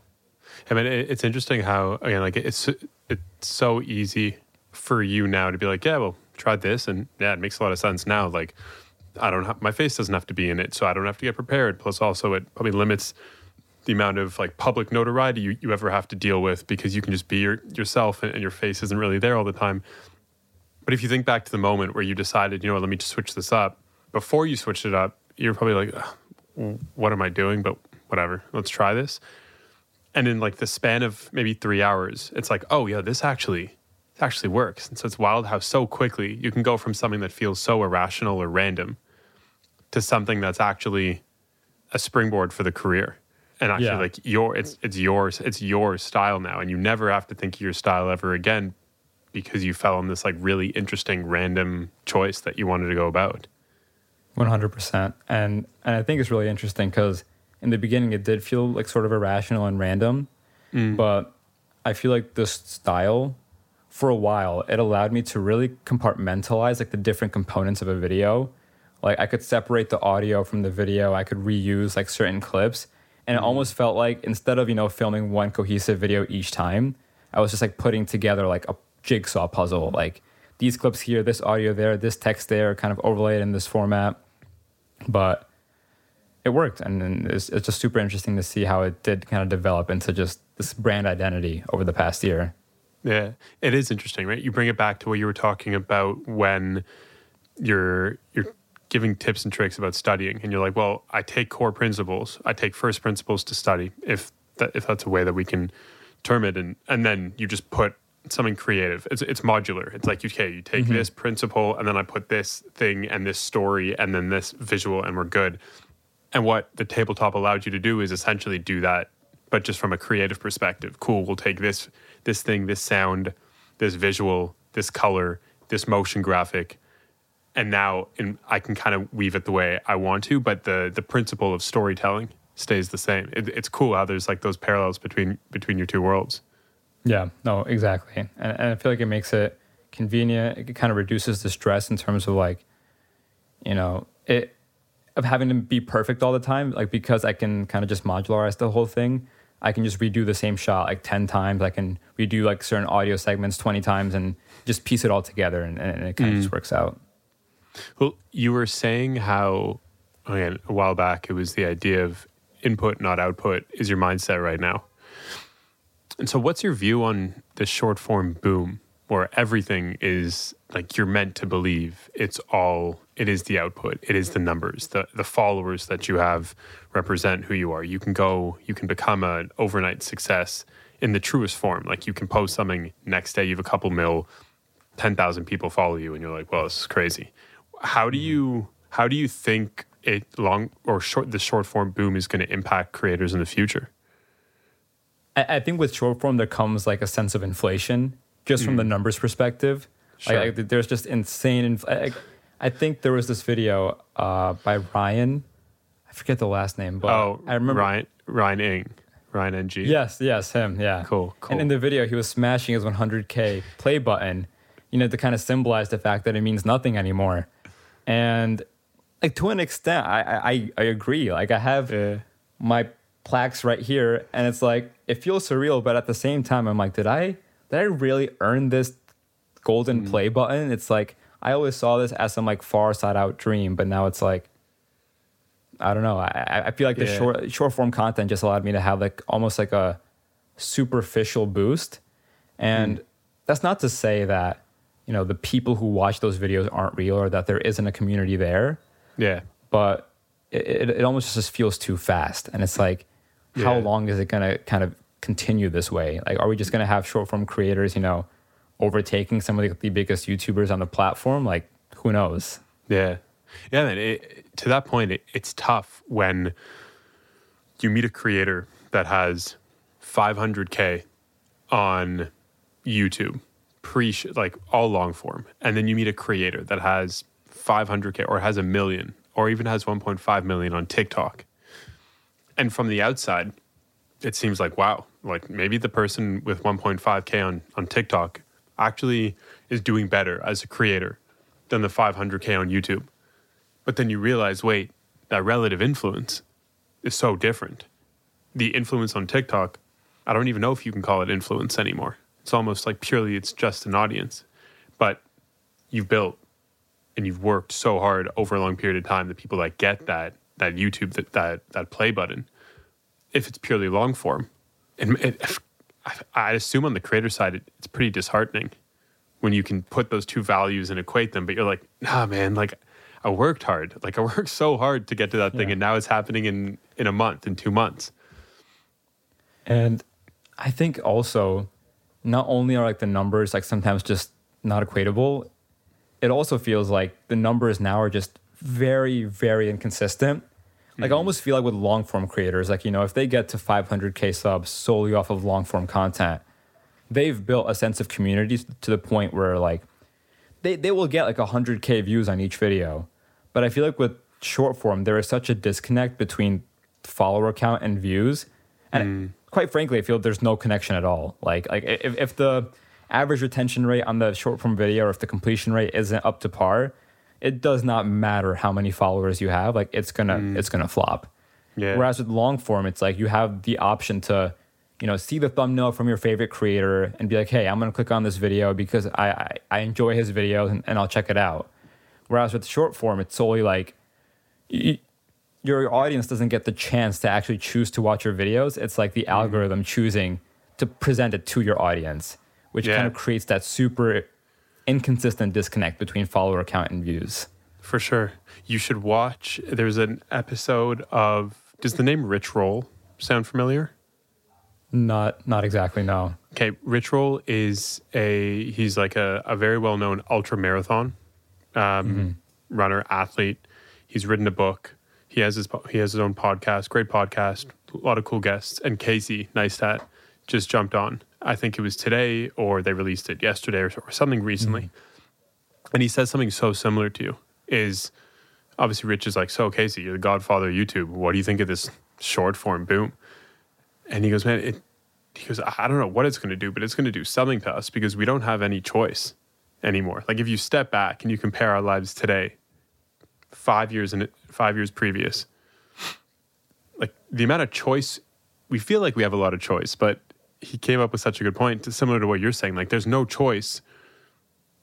I mean, it, it's interesting how again, like it's it's so easy for you now to be like, yeah, well, tried this, and yeah, it makes a lot of sense now. Like, I don't have my face doesn't have to be in it, so I don't have to get prepared. Plus, also, it probably limits the amount of like public notoriety you, you ever have to deal with because you can just be your, yourself and, and your face isn't really there all the time. But if you think back to the moment where you decided, you know let me just switch this up, before you switched it up, you're probably like, what am I doing? But whatever, let's try this. And in like the span of maybe three hours, it's like, oh yeah, this actually, this actually works. And so it's wild how so quickly you can go from something that feels so irrational or random to something that's actually a springboard for the career. And actually, Yeah. like your, it's it's yours, it's your style now, and you never have to think of your style ever again because you fell on this like really interesting random choice that you wanted to go about. One hundred percent, and and I think it's really interesting because in the beginning it did feel like sort of irrational and random, mm. but I feel like this style, for a while, it allowed me to really compartmentalize like the different components of a video. Like I could separate the audio from the video. I could reuse like certain clips, and it mm-hmm. almost felt like instead of you know filming one cohesive video each time, I was just like putting together like a jigsaw puzzle. Like these clips here, this audio there, this text there, kind of overlaid in this format but it worked and, it's, it's just super interesting to see how it did kind of develop into just this brand identity over the past year Yeah, it is interesting, right? You bring it back to what you were talking about when you're you're giving tips and tricks about studying, and you're like, "Well, I take core principles, I take first principles to study, if that if that's a way that we can term it, and and then you just put something creative. It's it's modular. It's like okay, you take mm-hmm. this principle, and then I put this thing and this story, and then this visual, and we're good. And what the tabletop allowed you to do is essentially do that, but just from a creative perspective. Cool, we'll take this this thing, this sound, this visual, this color, this motion graphic, and now in, I can kind of weave it the way I want to. But the the principle of storytelling stays the same. It, it's cool how there's like those parallels between between your two worlds. Yeah no exactly. And, and i feel like it makes it convenient. It kind of reduces the stress in terms of like you know it of having to be perfect all the time like because i can kind of just modularize the whole thing i can just redo the same shot like 10 times. I can redo like certain audio segments 20 times and just piece it all together and, and it kind of just mm. works out. Well, you were saying how again a while back it was the idea of input, not output, is your mindset right now. And so, what's your view on the short form boom, where everything is like you're meant to believe it's all it is the output, it is the numbers, the the followers that you have represent who you are. You can go, you can become an overnight success in the truest form. Like you can post something next day, you have a couple mil, ten thousand people follow you, and you're like, well, this is crazy. How do mm-hmm. you how do you think it long or short the short form boom is going to impact creators in the future? I, I think with short form there comes like a sense of inflation just from the numbers perspective. Mm. Sure. like, there's just insane. Inf- I, I think there was this video uh, by Ryan. I forget the last name, but Oh, I remember. Ryan Ryan Ing, Ryan Ng. Yes, yes, him. Yeah. Cool, cool. And in the video, he was smashing his 100K play button, you know, to kind of symbolize the fact that it means nothing anymore. And like to an extent, I I, I- I agree. Like I have Yeah. my plaques right here, and it's like it feels surreal, but at the same time, I'm like, did I did I really earn this golden Mm. play button? It's like I always saw this as some like far side out dream, but now it's like I don't know. I I- feel like the short short form content just allowed me to have like almost like a superficial boost, and that's not to say that you know the people who watch those videos aren't real or that there isn't a community there Yeah. but it, it, it almost just feels too fast. And it's like, how long is it going to kind of continue this way? Like, are we just going to have short form creators, you know, overtaking some of the, the biggest YouTubers on the platform? Like, who knows? Yeah. Yeah, man. It, to that point, it, it's tough when you meet a creator that has 500K on YouTube, pre like all long form. And then you meet a creator that has 500K or has a million or even has 1.5 million on TikTok. And from the outside, it seems like, wow, like maybe the person with 1.5K on, on TikTok actually is doing better as a creator than the 500K on YouTube. But then you realize, wait, that relative influence is so different. The influence on TikTok, I don't even know if you can call it influence anymore. It's almost like purely it's just an audience. But you've built and you've worked so hard over a long period of time that people that get that that YouTube that that, that play button, if it's purely long form, and it, I, I'd assume on the creator side it, it's pretty disheartening when you can put those two values and equate them. But you're like, nah, man, like I worked hard, like I worked so hard to get to that thing, Yeah. and now it's happening in in a month, in two months. And I think also, not only are like the numbers like sometimes just not equatable, it also feels like the numbers now are just very, very inconsistent. Like I mm-hmm. almost feel like with long form creators, like you know, if they get to 500k subs solely off of long form content, they've built a sense of community to the point where like they they will get like 100k views on each video. But I feel like with short form, there is such a disconnect between follower count and views, and mm. quite frankly, I feel there's no connection at all. Like like if if the average retention rate on the short form video or if the completion rate isn't up to par, it does not matter how many followers you have. Like it's gonna it's gonna flop. Yeah. Whereas with long form, it's like you have the option to, you know, see the thumbnail from your favorite creator and be like, hey, I'm gonna click on this video because I I, I enjoy his videos and, and I'll check it out. Whereas with short form, it's solely like y your audience doesn't get the chance to actually choose to watch your videos. It's like the Mm-hmm. algorithm choosing to present it to your audience, which Yeah. kind of creates that super inconsistent disconnect between follower count and views. For sure. You should watch. There's an episode of. Does the name Rich Roll sound familiar? Not not exactly no. Okay, Rich Roll is a. He's like a, a very well known ultra marathon um, runner, athlete. He's written a book. He has his he has his own podcast, great podcast, a lot of cool guests. And Casey Neistat just jumped on. I think it was today, or they released it yesterday, or, or something recently. Mm-hmm. And he says something so similar to you. Is obviously Rich is like, so Casey, you're the godfather of YouTube. What do you think of this short form boom? And he goes, man, it. He goes, I don't know what it's going to do, but it's going to do something to us because we don't have any choice anymore. Like if you step back and you compare our lives today, five years and five years previous, like the amount of choice, we feel like we have a lot of choice, but he came up with such a good point, similar to what you're saying. Like there's no choice.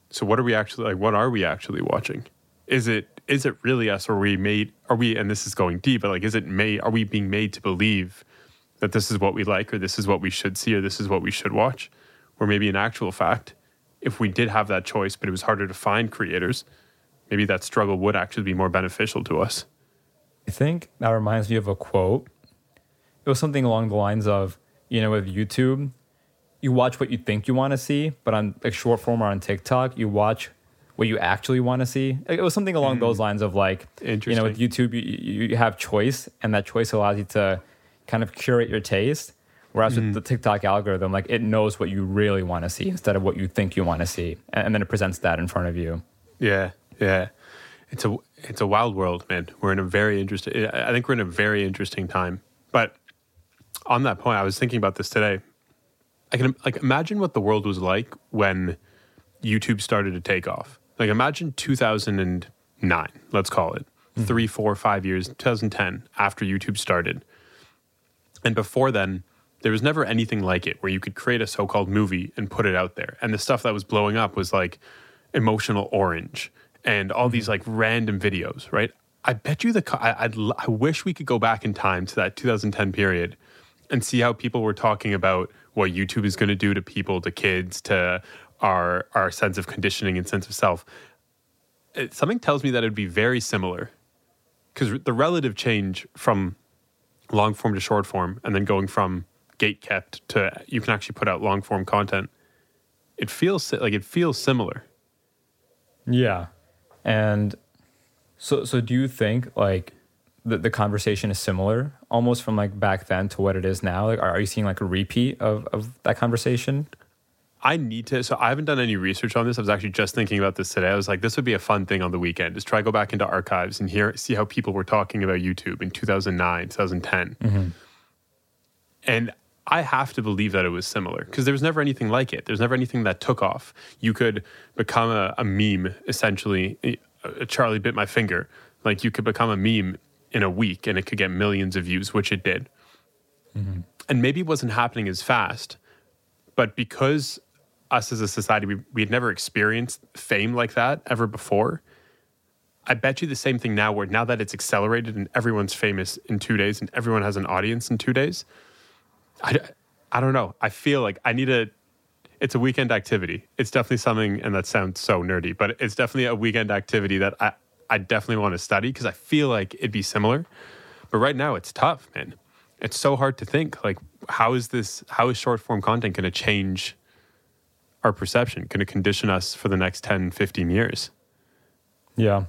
So what are we actually like? What are we actually watching? Is it is it really us? Or are we made? Are we? And this is going deep, but like, is it made? Are we being made to believe that this is what we like, or this is what we should see, or this is what we should watch? Or maybe in actual fact, if we did have that choice, but it was harder to find creators, maybe that struggle would actually be more beneficial to us. I think that reminds me of a quote. It was something along the lines of, you know, with YouTube, you watch what you think you want to see, but on like short form or on TikTok, you watch what you actually want to see. It was something along those mm. lines of like, you know, with YouTube, you, you have choice, and that choice allows you to kind of curate your taste. Whereas with mm-hmm. the TikTok algorithm, like it knows what you really want to see instead of what you think you want to see, and, and then it presents that in front of you. Yeah, yeah. It's a it's a wild world, man. We're in a very interesting. I think we're in a very interesting time. But on that point, I was thinking about this today. I can like imagine what the world was like when YouTube started to take off. Like imagine 2009, let's call it hmm. three, four, five years, 2010 after YouTube started, and before then. There was never anything like it where you could create a so called movie and put it out there. And the stuff that was blowing up was like emotional orange and all these hmm. like random videos, right? I bet you the I, I'd, I wish we could go back in time to that 2010 period and see how people were talking about what YouTube is going to do to people, to kids, to our our sense of conditioning and sense of self. It, something tells me that it'd be very similar because the relative change from long form to short form, and then going from gate kept to you can actually put out long form content. It feels like it feels similar. Yeah. And so so do you think like the, the conversation is similar almost from like back then to what it is now? Like are, are you seeing like a repeat of, of that conversation? I need to. So I haven't done any research on this. I was actually just thinking about this today. I was like, this would be a fun thing on the weekend. Is try to go back into archives and hear see how people were talking about YouTube in 2009, 2010. Mm-hmm. And I have to believe that it was similar because there was never anything like it. There's never anything that took off. You could become a, a meme essentially. Uh, Charlie bit my finger. Like you could become a meme in a week and it could get millions of views, which it did. Mm-hmm. And maybe it wasn't happening as fast, but because us as a society, we, we had never experienced fame like that ever before. I bet you the same thing now, where now that it's accelerated and everyone's famous in two days and everyone has an audience in two days, I, I don't know. I feel like I need a, it's a weekend activity. It's definitely something, and that sounds so nerdy, but it's definitely a weekend activity that I, I definitely want to study because I feel like it'd be similar. But right now it's tough, man. It's so hard to think like, how is this, how is short form content going to change our perception, going to condition us for the next 10, 15 years? Yeah.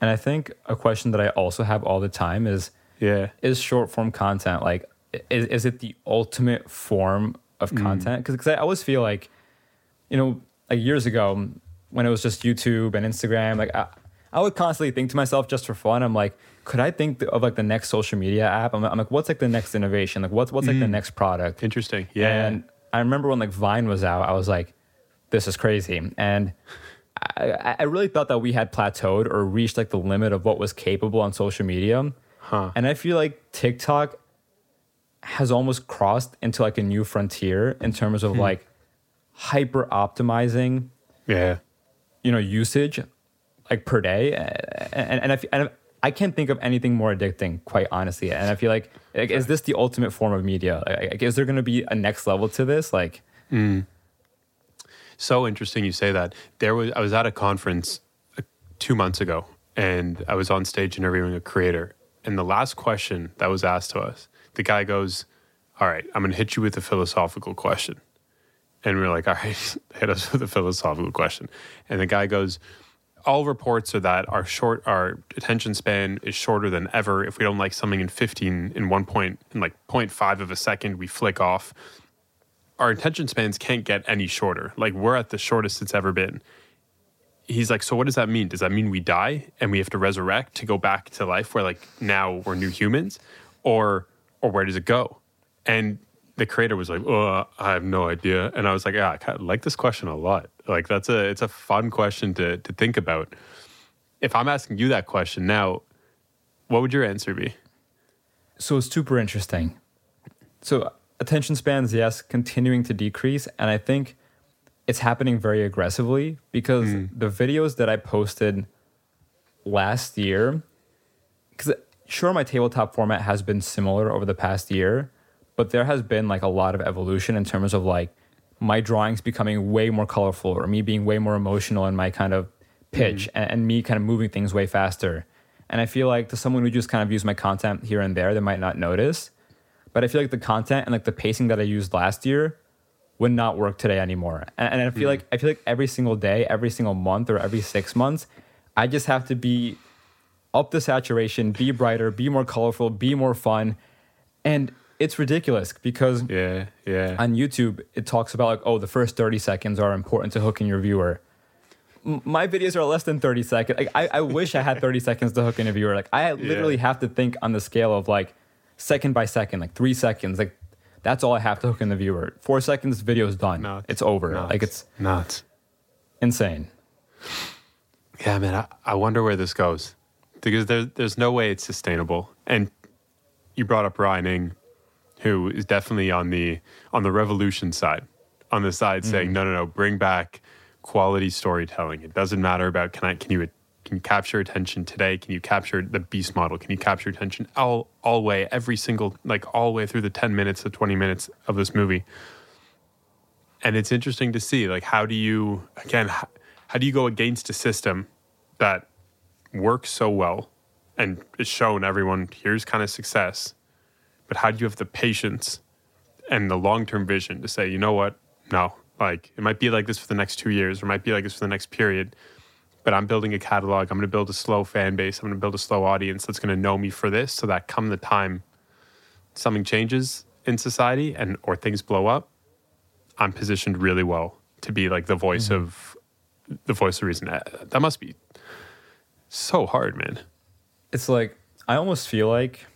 And I think a question that I also have all the time is Yeah. is short form content like is, is it the ultimate form of mm. content because i always feel like you know like years ago when it was just youtube and instagram like I, I would constantly think to myself just for fun i'm like could i think of like the next social media app i'm, I'm like what's like the next innovation like what's what's like the mm-hmm. next product Interesting. Yeah. and I remember when like Vine was out, I was like, this is crazy. And I, I really thought that we had plateaued or reached like the limit of what was capable on social media. Huh. And I feel like TikTok has almost crossed into like a new frontier in terms of hmm. like hyper optimizing, yeah. you know, usage like per day. And, and, I, and I can't think of anything more addicting, quite honestly. And I feel like, like is this the ultimate form of media? Like, is there going to be a next level to this? Like, So interesting you say that. There was I was at a conference uh, two months ago, and I was on stage interviewing a creator. And the last question that was asked to us, the guy goes, "All right, I'm going to hit you with a philosophical question." And we are like, "All right, hit us with a philosophical question." And the guy goes, "All reports are that our short, our attention span is shorter than ever. If we don't like something in 15, in one point, in like 0.5 of a second, we flick off." our attention spans can't get any shorter. Like we're at the shortest it's ever been. He's like, so what does that mean? Does that mean we die and we have to resurrect to go back to life where like now we're new humans, or or where does it go? And the creator was like, oh, I have no idea. And I was like, yeah, I like this question a lot. Like that's a it's a fun question to to think about. If I'm asking you that question now, what would your answer be? so it's super interesting. So attention spans, yes, continuing to decrease, and I think it's happening very aggressively because hmm. the videos that I posted last year, because sure my tabletop format has been similar over the past year, but there has been like a lot of evolution in terms of like my drawings becoming way more colorful or me being way more emotional in my kind of pitch mm. and, and me kind of moving things way faster. And I feel like to someone who just kind of views my content here and there, they might not notice. But I feel like the content and like the pacing that I used last year would not work today anymore. And, and I feel mm. like I feel like every single day, every single month, or every six months, I just have to be up the saturation, be brighter, be more colorful, be more fun. And it's ridiculous because Yeah, yeah. on YouTube, it talks about like, oh, the first 30 seconds are important to hooking your viewer. M- my videos are less than 30 seconds. Like, I, I wish I had 30 seconds to hook in a viewer. Like, I literally Yeah. have to think on the scale of like second by second, like three seconds. Like, that's all I have to hook in the viewer. Four seconds, video's done. Nuts. It's over. Nuts. Like, it's nuts. insane. Yeah, man. I, I wonder where this goes because there's there's no way it's sustainable. And you brought up Ryan Ing, who is definitely on the on the revolution side, on the side mm-hmm. saying no, no, no, bring back quality storytelling. It doesn't matter about can I can you can you capture attention today? Can you capture the beast model? Can you capture attention all all way every single like all the way through the ten minutes to twenty minutes of this movie? and it's interesting to see like how do you again how, how do you go against a system that works so well and is shown everyone here's kind of success but how do you have the patience and the long-term vision to say you know what no like it might be like this for the next two years or it might be like this for the next period but i'm building a catalog i'm going to build a slow fan base i'm going to build a slow audience that's going to know me for this so that come the time something changes in society and or things blow up I'm positioned really well to be like the voice of the voice of reason. Uh, That must be so hard, man. It's like, I almost feel like,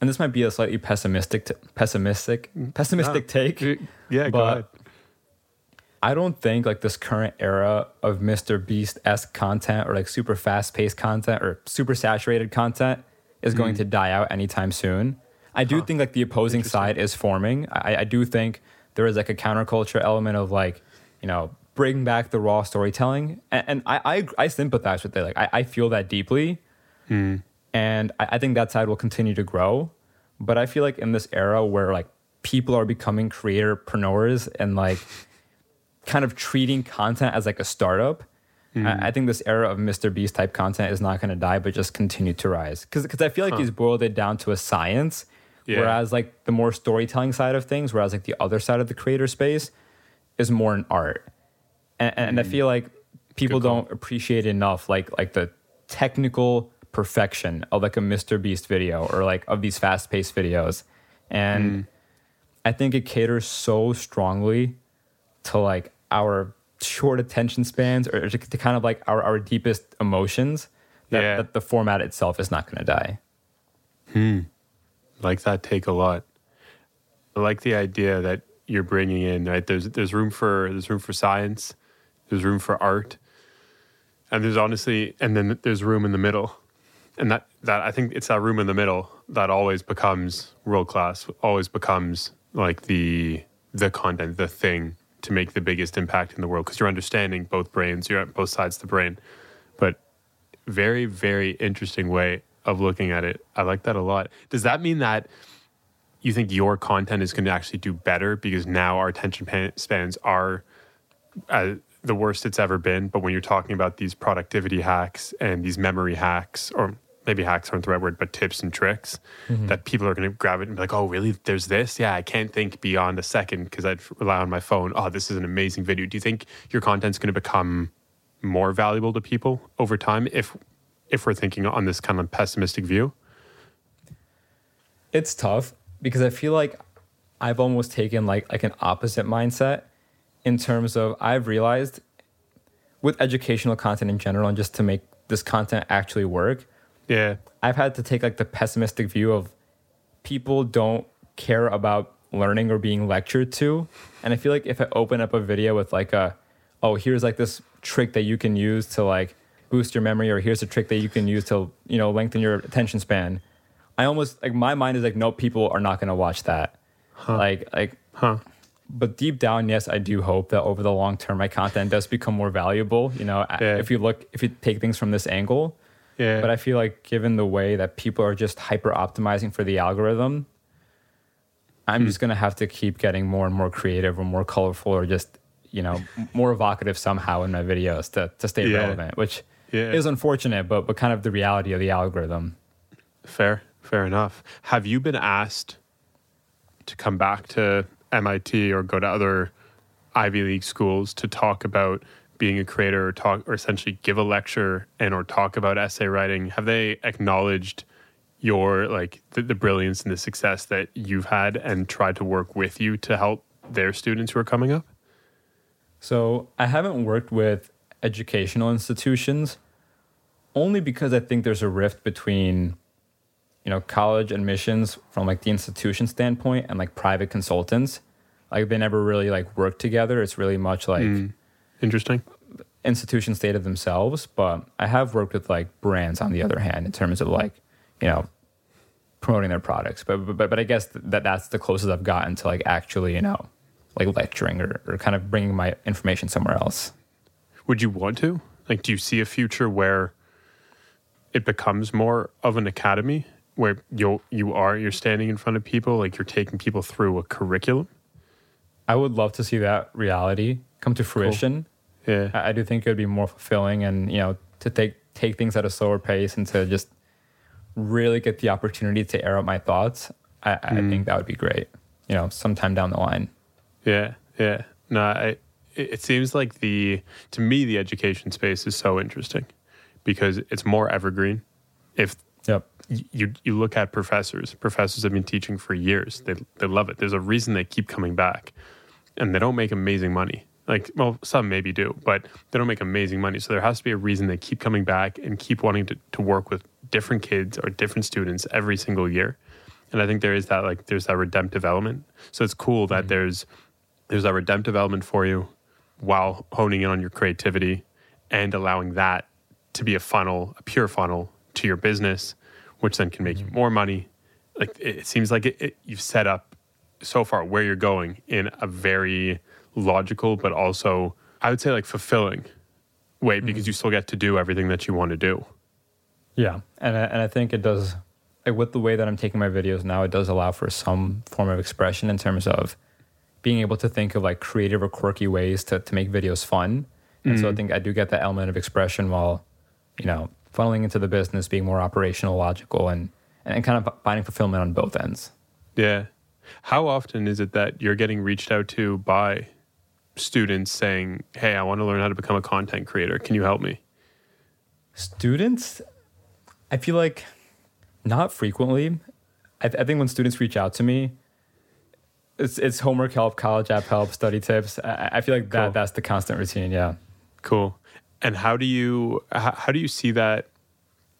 and this might be a slightly pessimistic, t- pessimistic, mm. pessimistic ah. take. Yeah, go But- ahead. I don't think like this current era of Mr. Beast esque content or like super fast paced content or super saturated content is going to mm. die out anytime soon. I do think like the opposing side is forming. I, I do think there is like a counterculture element of like, you know, bring back the raw storytelling. And, and I, I I sympathize with it. Like I, I feel that deeply. Hmm. And I, I think that side will continue to grow. But I feel like in this era where like people are becoming creatorpreneurs and like kind of treating content as like a startup. I, hmm. I think this era of Mr. Beast type content is not going to die, but just continue to rise. Because I feel like he's boiled it down to a science, Yeah. whereas like the more storytelling side of things, whereas like the other side of the creator space is more an art. And, and I hmm. feel like people don't appreciate enough like like the technical perfection of like a Mr. Beast video or like of these fast paced videos. And I think it caters so strongly to like our short attention spans or to, to kind of like our, our deepest emotions that, Yeah. that the format itself is not going to die. Hmm. Like that take a lot. I like the idea that you're bringing in. Right, there's there's room for there's room for science, there's room for art, and there's honestly, and then there's room in the middle, and that that I think it's that room in the middle that always becomes world class. Always becomes like the the content, the thing to make the biggest impact in the world because you're understanding both brains, you're at both sides of the brain, but very very interesting way of looking at it. I like that a lot. Does that mean that you think your content is going to actually do better because now our attention spans are uh, the worst it's ever been? But when you're talking about these productivity hacks and these memory hacks, or maybe hacks aren't the right word, but tips and tricks mm-hmm. that people are going to grab it and be like, oh, really? There's this? Yeah, I can't think beyond a second because I'd rely on my phone. Oh, this is an amazing video. Do you think your content's going to become more valuable to people over time if if we're thinking on this kind of pessimistic view? It's tough because I feel like I've almost taken like like an opposite mindset in terms of I've realized with educational content in general and just to make this content actually work, Yeah. I've had to take like the pessimistic view of people don't care about learning or being lectured to. And I feel like if I open up a video with like a, oh, here's like this trick that you can use to like boost your memory, or here's a trick that you can use to, you know, lengthen your attention span. I almost like my mind is like, no, people are not gonna watch that. Like, like, Huh. but deep down, yes, I do hope that over the long term, my content does become more valuable. You know, Yeah. if you look, if you take things from this angle, Yeah. but I feel like given the way that people are just hyper optimizing for the algorithm, I'm just hmm. gonna have to keep getting more and more creative or more colorful or just you know more evocative somehow in my videos to to stay Yeah. relevant, which Yeah. is unfortunate, but but kind of the reality of the algorithm. Fair, fair enough. Have you been asked to come back to MIT or go to other Ivy League schools to talk about being a creator or talk or essentially give a lecture and or talk about essay writing? Have they acknowledged your like the, the brilliance and the success that you've had and tried to work with you to help their students who are coming up? So I haven't worked with educational institutions only because I think there's a rift between you know college admissions from like the institution standpoint and like private consultants. Like they never really like work together. It's really much like mm. Interesting. institutions stated themselves, but I have worked with like brands on the other hand in terms of like, you know, promoting their products. But but but I guess that that's the closest I've gotten to like actually, you know, like lecturing or, or kind of bringing my information somewhere else. Would you want to? Like, do you see a future where it becomes more of an academy where you you are you're standing in front of people, like you're taking people through a curriculum? I would love to see that reality come to fruition. Yeah. I, I do think it would be more fulfilling and, you know, to take take things at a slower pace and to just really get the opportunity to air out my thoughts. I, I mm. think that would be great. You know, sometime down the line. Yeah, yeah. No, I, it it seems like the to me the education space is so interesting because it's more evergreen. If Yep. you you look at professors, professors have been teaching for years. They they love it. There's a reason they keep coming back, and they don't make amazing money. Like well, some maybe do, but they don't make amazing money. So there has to be a reason they keep coming back and keep wanting to, to work with different kids or different students every single year. And I think there is that like there's that redemptive element. So it's cool that mm-hmm. there's there's that redemptive element for you while honing in on your creativity and allowing that to be a funnel, a pure funnel to your business, which then can make you mm-hmm. more money. Like it, it seems like it, it, you've set up so far where you're going in a very logical, but also I would say like fulfilling way hmm. because you still get to do everything that you want to do. Yeah, and I, and I think it does. Like with the way that I'm taking my videos now, it does allow for some form of expression in terms of being able to think of like creative or quirky ways to to make videos fun. And so I hmm. think I do get that element of expression while, you know, funneling into the business, being more operational, logical, and and kind of finding fulfillment on both ends. Yeah. How often is it that you're getting reached out to by students saying, Hey, I want to learn how to become a content creator. Can you help me? Students, I feel like not frequently. I, I think when students reach out to me, it's it's homework help, college app help, study tips. I, I feel like that Cool. that's the constant routine. Yeah. Cool. And how do you how, how do you see that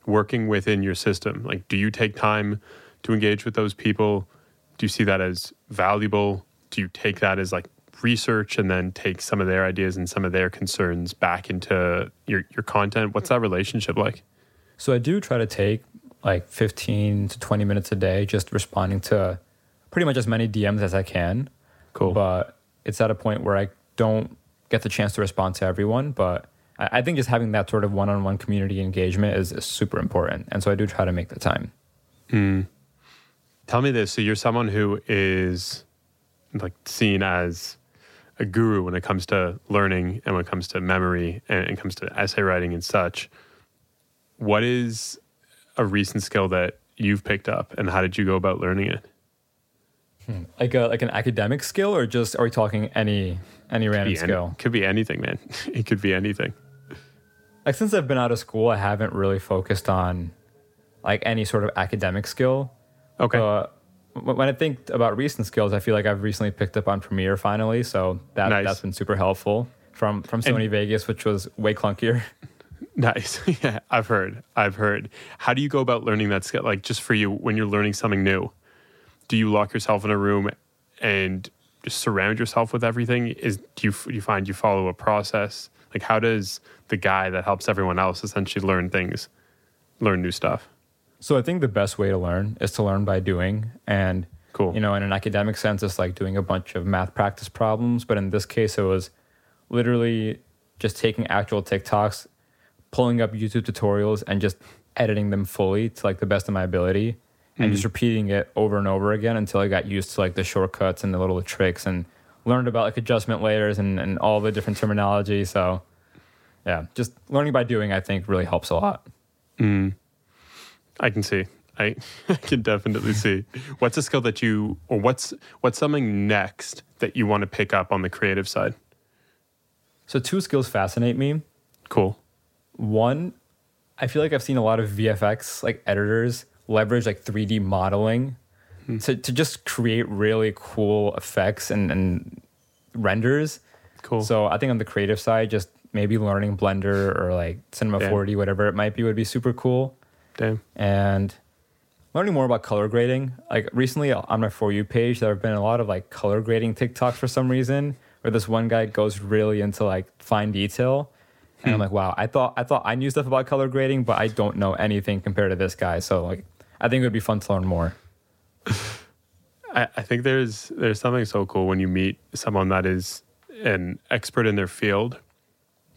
working within your system? Like do you take time to engage with those people? Do you see that as valuable? Do you take that as like research and then take some of their ideas and some of their concerns back into your your content? What's that relationship like? So I do try to take like 15 to 20 minutes a day just responding to pretty much as many DMs as I can. Cool. But it's at a point where I don't get the chance to respond to everyone. But I, think just having that sort of one on one community engagement is, is super important. And so I do try to make the time. Hmm. Tell me this. So you're someone who is like seen as a guru when it comes to learning and when it comes to memory and it comes to essay writing and such. What is a recent skill that you've picked up and how did you go about learning it? Hmm. Like a like an academic skill, or just are we talking any any random any- skill? could be anything, man. it could be anything. Like since I've been out of school, I haven't really focused on like any sort of academic skill. Okay. But when I think about recent skills, I feel like I've recently picked up on Premiere finally, so that Nice. that's been super helpful from from Sony Vegas, which was way clunkier. Nice. yeah, I've heard. I've heard. How do you go about learning that skill? Like, just for you, when you're learning something new, do you lock yourself in a room and just surround yourself with everything? Is do you do you find you follow a process? Like, how does the guy that helps everyone else essentially learn things, learn new stuff? So I think the best way to learn is to learn by doing. And Cool. you know, in an academic sense, it's like doing a bunch of math practice problems. But in this case, it was literally just taking actual TikToks, pulling up YouTube tutorials, and just editing them fully to like the best of my ability, and just mm. repeating it over and over again until I got used to like the shortcuts and the little tricks and learned about like adjustment layers and, and all the different terminology. So yeah, just learning by doing, I think, really helps a lot. Mm. I can see. I, I can definitely see. What's a skill that you, or what's what's something next that you want to pick up on the creative side? So two skills fascinate me. Cool. One, I feel like I've seen a lot of VFX like editors leverage like 3D modeling hmm. to, to just create really cool effects and, and renders. Cool. So I think on the creative side, just maybe learning Blender or like Cinema Yeah. 4D, whatever it might be, would be super cool. Damn. And learning more about color grading. Like recently on my For You page, there have been a lot of like color grading TikToks for some reason, where this one guy goes really into like fine detail. And I'm hmm. like, wow, I thought I thought I knew stuff about color grading, but I don't know anything compared to this guy. So like I think it would be fun to learn more. I, I think there's there's something so cool when you meet someone that is an expert in their field,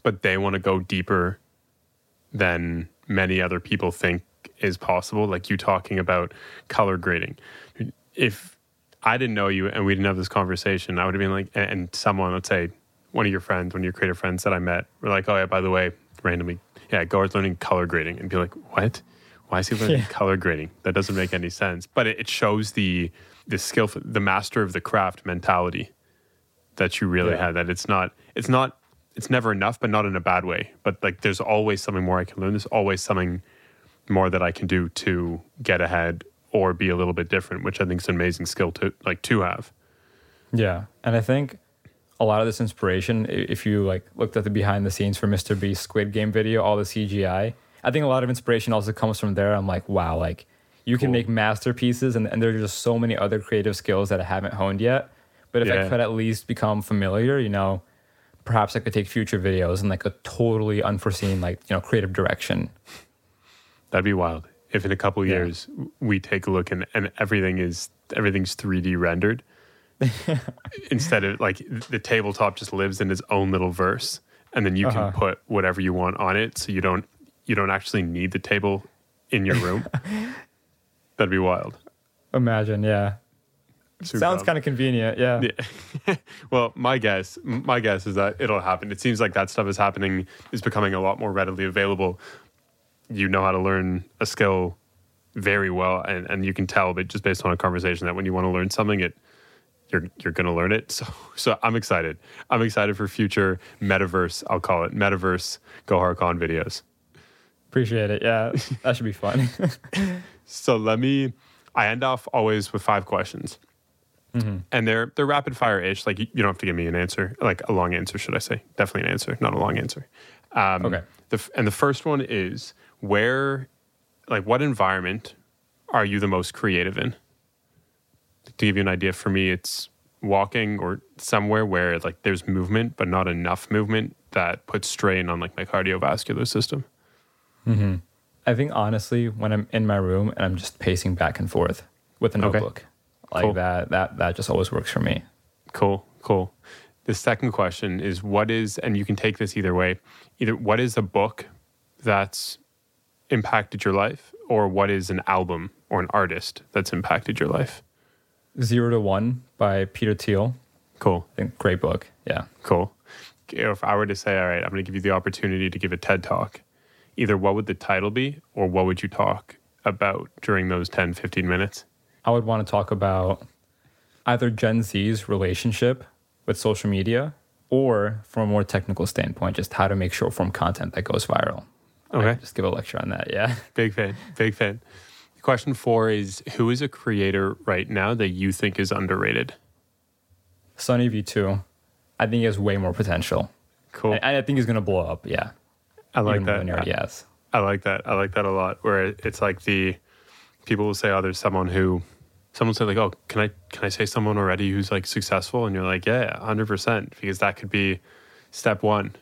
but they want to go deeper than many other people think is possible. Like you talking about color grading. If I didn't know you and we didn't have this conversation, I would have been like, and- someone, let's say one of your friends, one of your creative friends that I met, were like, oh yeah, by the way, randomly, yeah, Gohar's learning color grading, and be like, what? Why is he learning Yeah. color grading? That doesn't make any sense. But it, it shows the the skill, the master of the craft mentality that you really Yeah. have. That it's not, it's not, it's never enough, but not in a bad way. But like, there's always something more I can learn. There's always something more that I can do to get ahead or be a little bit different, which I think is an amazing skill to like to have. Yeah, and I think a lot of this inspiration, if you like looked at the behind the scenes for Mr. Beast Squid Game video, all the CGI, I think a lot of inspiration also comes from there. I'm like, wow, like you can Cool. make masterpieces, and, and there's just so many other creative skills that I haven't honed yet. But if Yeah. I could at least become familiar, you know, perhaps I could take future videos in like a totally unforeseen, like you know, creative direction. That'd be wild. If in a couple Yeah. years we take a look and, and everything is everything's 3D rendered instead of like the tabletop just lives in its own little verse and then you Uh-huh. can put whatever you want on it so you don't you don't actually need the table in your room. That'd be wild. Imagine, yeah. Super Sounds kind of convenient, yeah. Yeah. well, my guess, my guess is that it'll happen. It seems like that stuff is happening, is becoming a lot more readily available. You know how to learn a skill very well, and, and you can tell, but just based on a conversation, that when you want to learn something, it you're you're going to learn it. So so I'm excited. I'm excited for future metaverse. I'll call it metaverse Gohar Khan videos. Appreciate it. Yeah, that should be fun. So let me. I end off always with five questions, and they're they're rapid fire ish. Like you, you don't have to give me an answer, like a long answer, should I say? Definitely an answer, not a long answer. Um, Okay. The, and the first one is where, like, what environment are you the most creative in? To give you an idea, for me, it's walking or somewhere where like there's movement, but not enough movement that puts strain on like my cardiovascular system. Mm-hmm. I think honestly, when I'm in my room and I'm just pacing back and forth with a Okay. notebook, like Cool. that, that that just always works for me. Cool, cool. The second question is what is, and you can take this either way, either what is a book that's impacted your life, or what is an album or an artist that's impacted your life? Zero to One by Peter Thiel. Cool, great book. Yeah. cool. If I were to say, all right, I'm going to give you the opportunity to give a TED talk, either what would the title be, or what would you talk about during those 10, 15 minutes? I would want to talk about either Gen Z's relationship with social media or from a more technical standpoint, just how to make short form content that goes viral. I Okay. could just give a lecture on that. Yeah. Big fan, big fan. Question four is Who is a creator right now that you think is underrated? Sunny V2, I think he has way more potential. Cool. And I think he's going to blow up. Yeah. I like Even that. he already. I like that. I like that a lot. Where it's like the people will say, "Oh, there's someone who," someone say like, "Oh, can I can I say someone already who's like successful?" And you're like, "Yeah, hundred percent," because that could be step one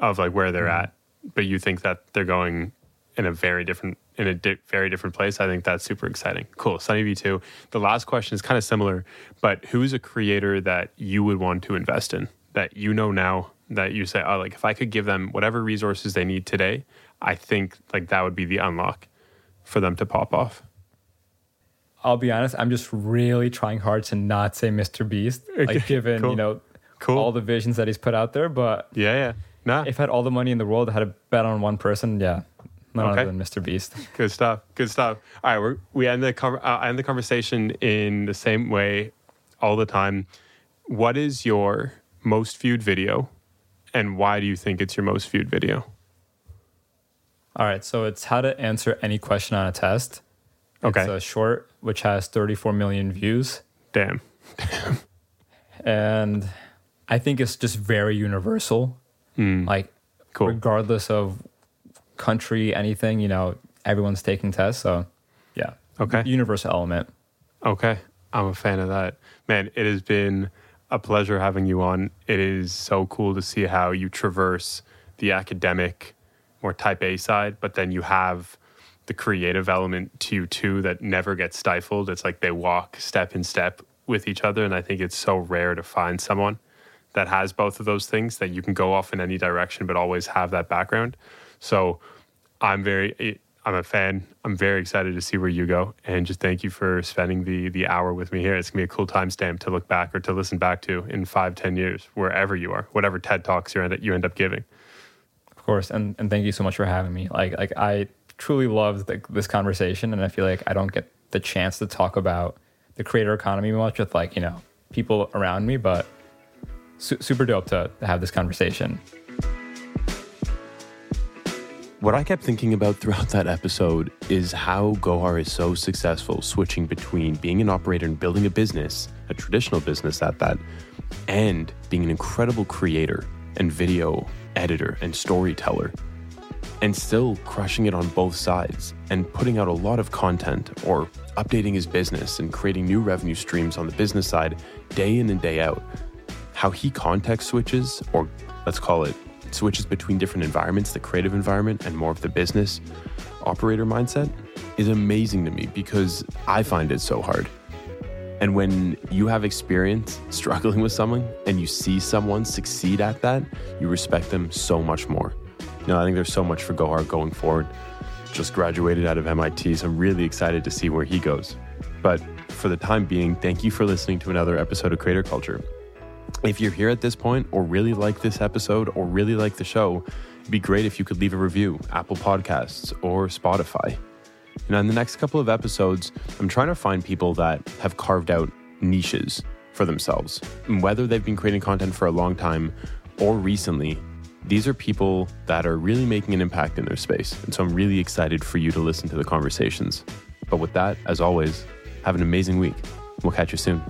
of like where they're mm-hmm. at. But you think that they're going in a very different in a di- very different place. I think that's super exciting. Cool. Sunny V two. The last question is kind of similar, but who is a creator that you would want to invest in that you know now that you say, oh, like if I could give them whatever resources they need today, I think like that would be the unlock for them to pop off. I'll be honest, I'm just really trying hard to not say Mr. Beast, like given, cool. you know, Cool. all the visions that he's put out there. But Yeah, yeah. Nah, if I had all the money in the world, I had to bet on one person, yeah, none Okay. other than Mr. Beast. good stuff. Good stuff. All right, we're, we end the uh, end the conversation in the same way all the time. What is your most viewed video, and why do you think it's your most viewed video? All right, so it's how to answer any question on a test Okay. It's a short which has 34 million views. Damn. Damn. and I think it's just very universal. Mm. Like, Cool. regardless of country, anything, you know, everyone's taking tests. So, yeah. Okay. Universal element. Okay. I'm a fan of that. Man, it has been a pleasure having you on. It is so cool to see how you traverse the academic, more type A side, but then you have the creative element to you too that never gets stifled. It's like they walk step in step with each other. And I think it's so rare to find someone that has both of those things that you can go off in any direction, but always have that background. So I'm very, I'm a fan. I'm very excited to see where you go, and just thank you for spending the the hour with me here. It's gonna be a cool timestamp to look back or to listen back to in five, ten years, wherever you are, whatever TED talks you end you end up giving. Of course. And, and thank you so much for having me. Like, like I truly loved the, this conversation. And I feel like I don't get the chance to talk about the creator economy much with like, you know, people around me, but su- super dope to, to have this conversation. What I kept thinking about throughout that episode is how Gohar is so successful switching between being an operator and building a business, a traditional business at that, and being an incredible creator and video editor and storyteller, and still crushing it on both sides and putting out a lot of content or updating his business and creating new revenue streams on the business side day in and day out. How he context switches, or let's call it switches between different environments, the creative environment and more of the business operator mindset, is amazing to me because I find it so hard. And when you have experience struggling with someone and you see someone succeed at that, you respect them so much more. You know, I think there's so much for Gohar going forward. Just graduated out of MIT, so I'm really excited to see where he goes. But for the time being, thank you for listening to another episode of Creator Culture. If you're here at this point or really like this episode or really like the show, it'd be great if you could leave a review, Apple Podcasts or Spotify. And in the next couple of episodes, I'm trying to find people that have carved out niches for themselves. And whether they've been creating content for a long time or recently, these are people that are really making an impact in their space. And so I'm really excited for you to listen to the conversations. But with that, as always, have an amazing week. We'll catch you soon.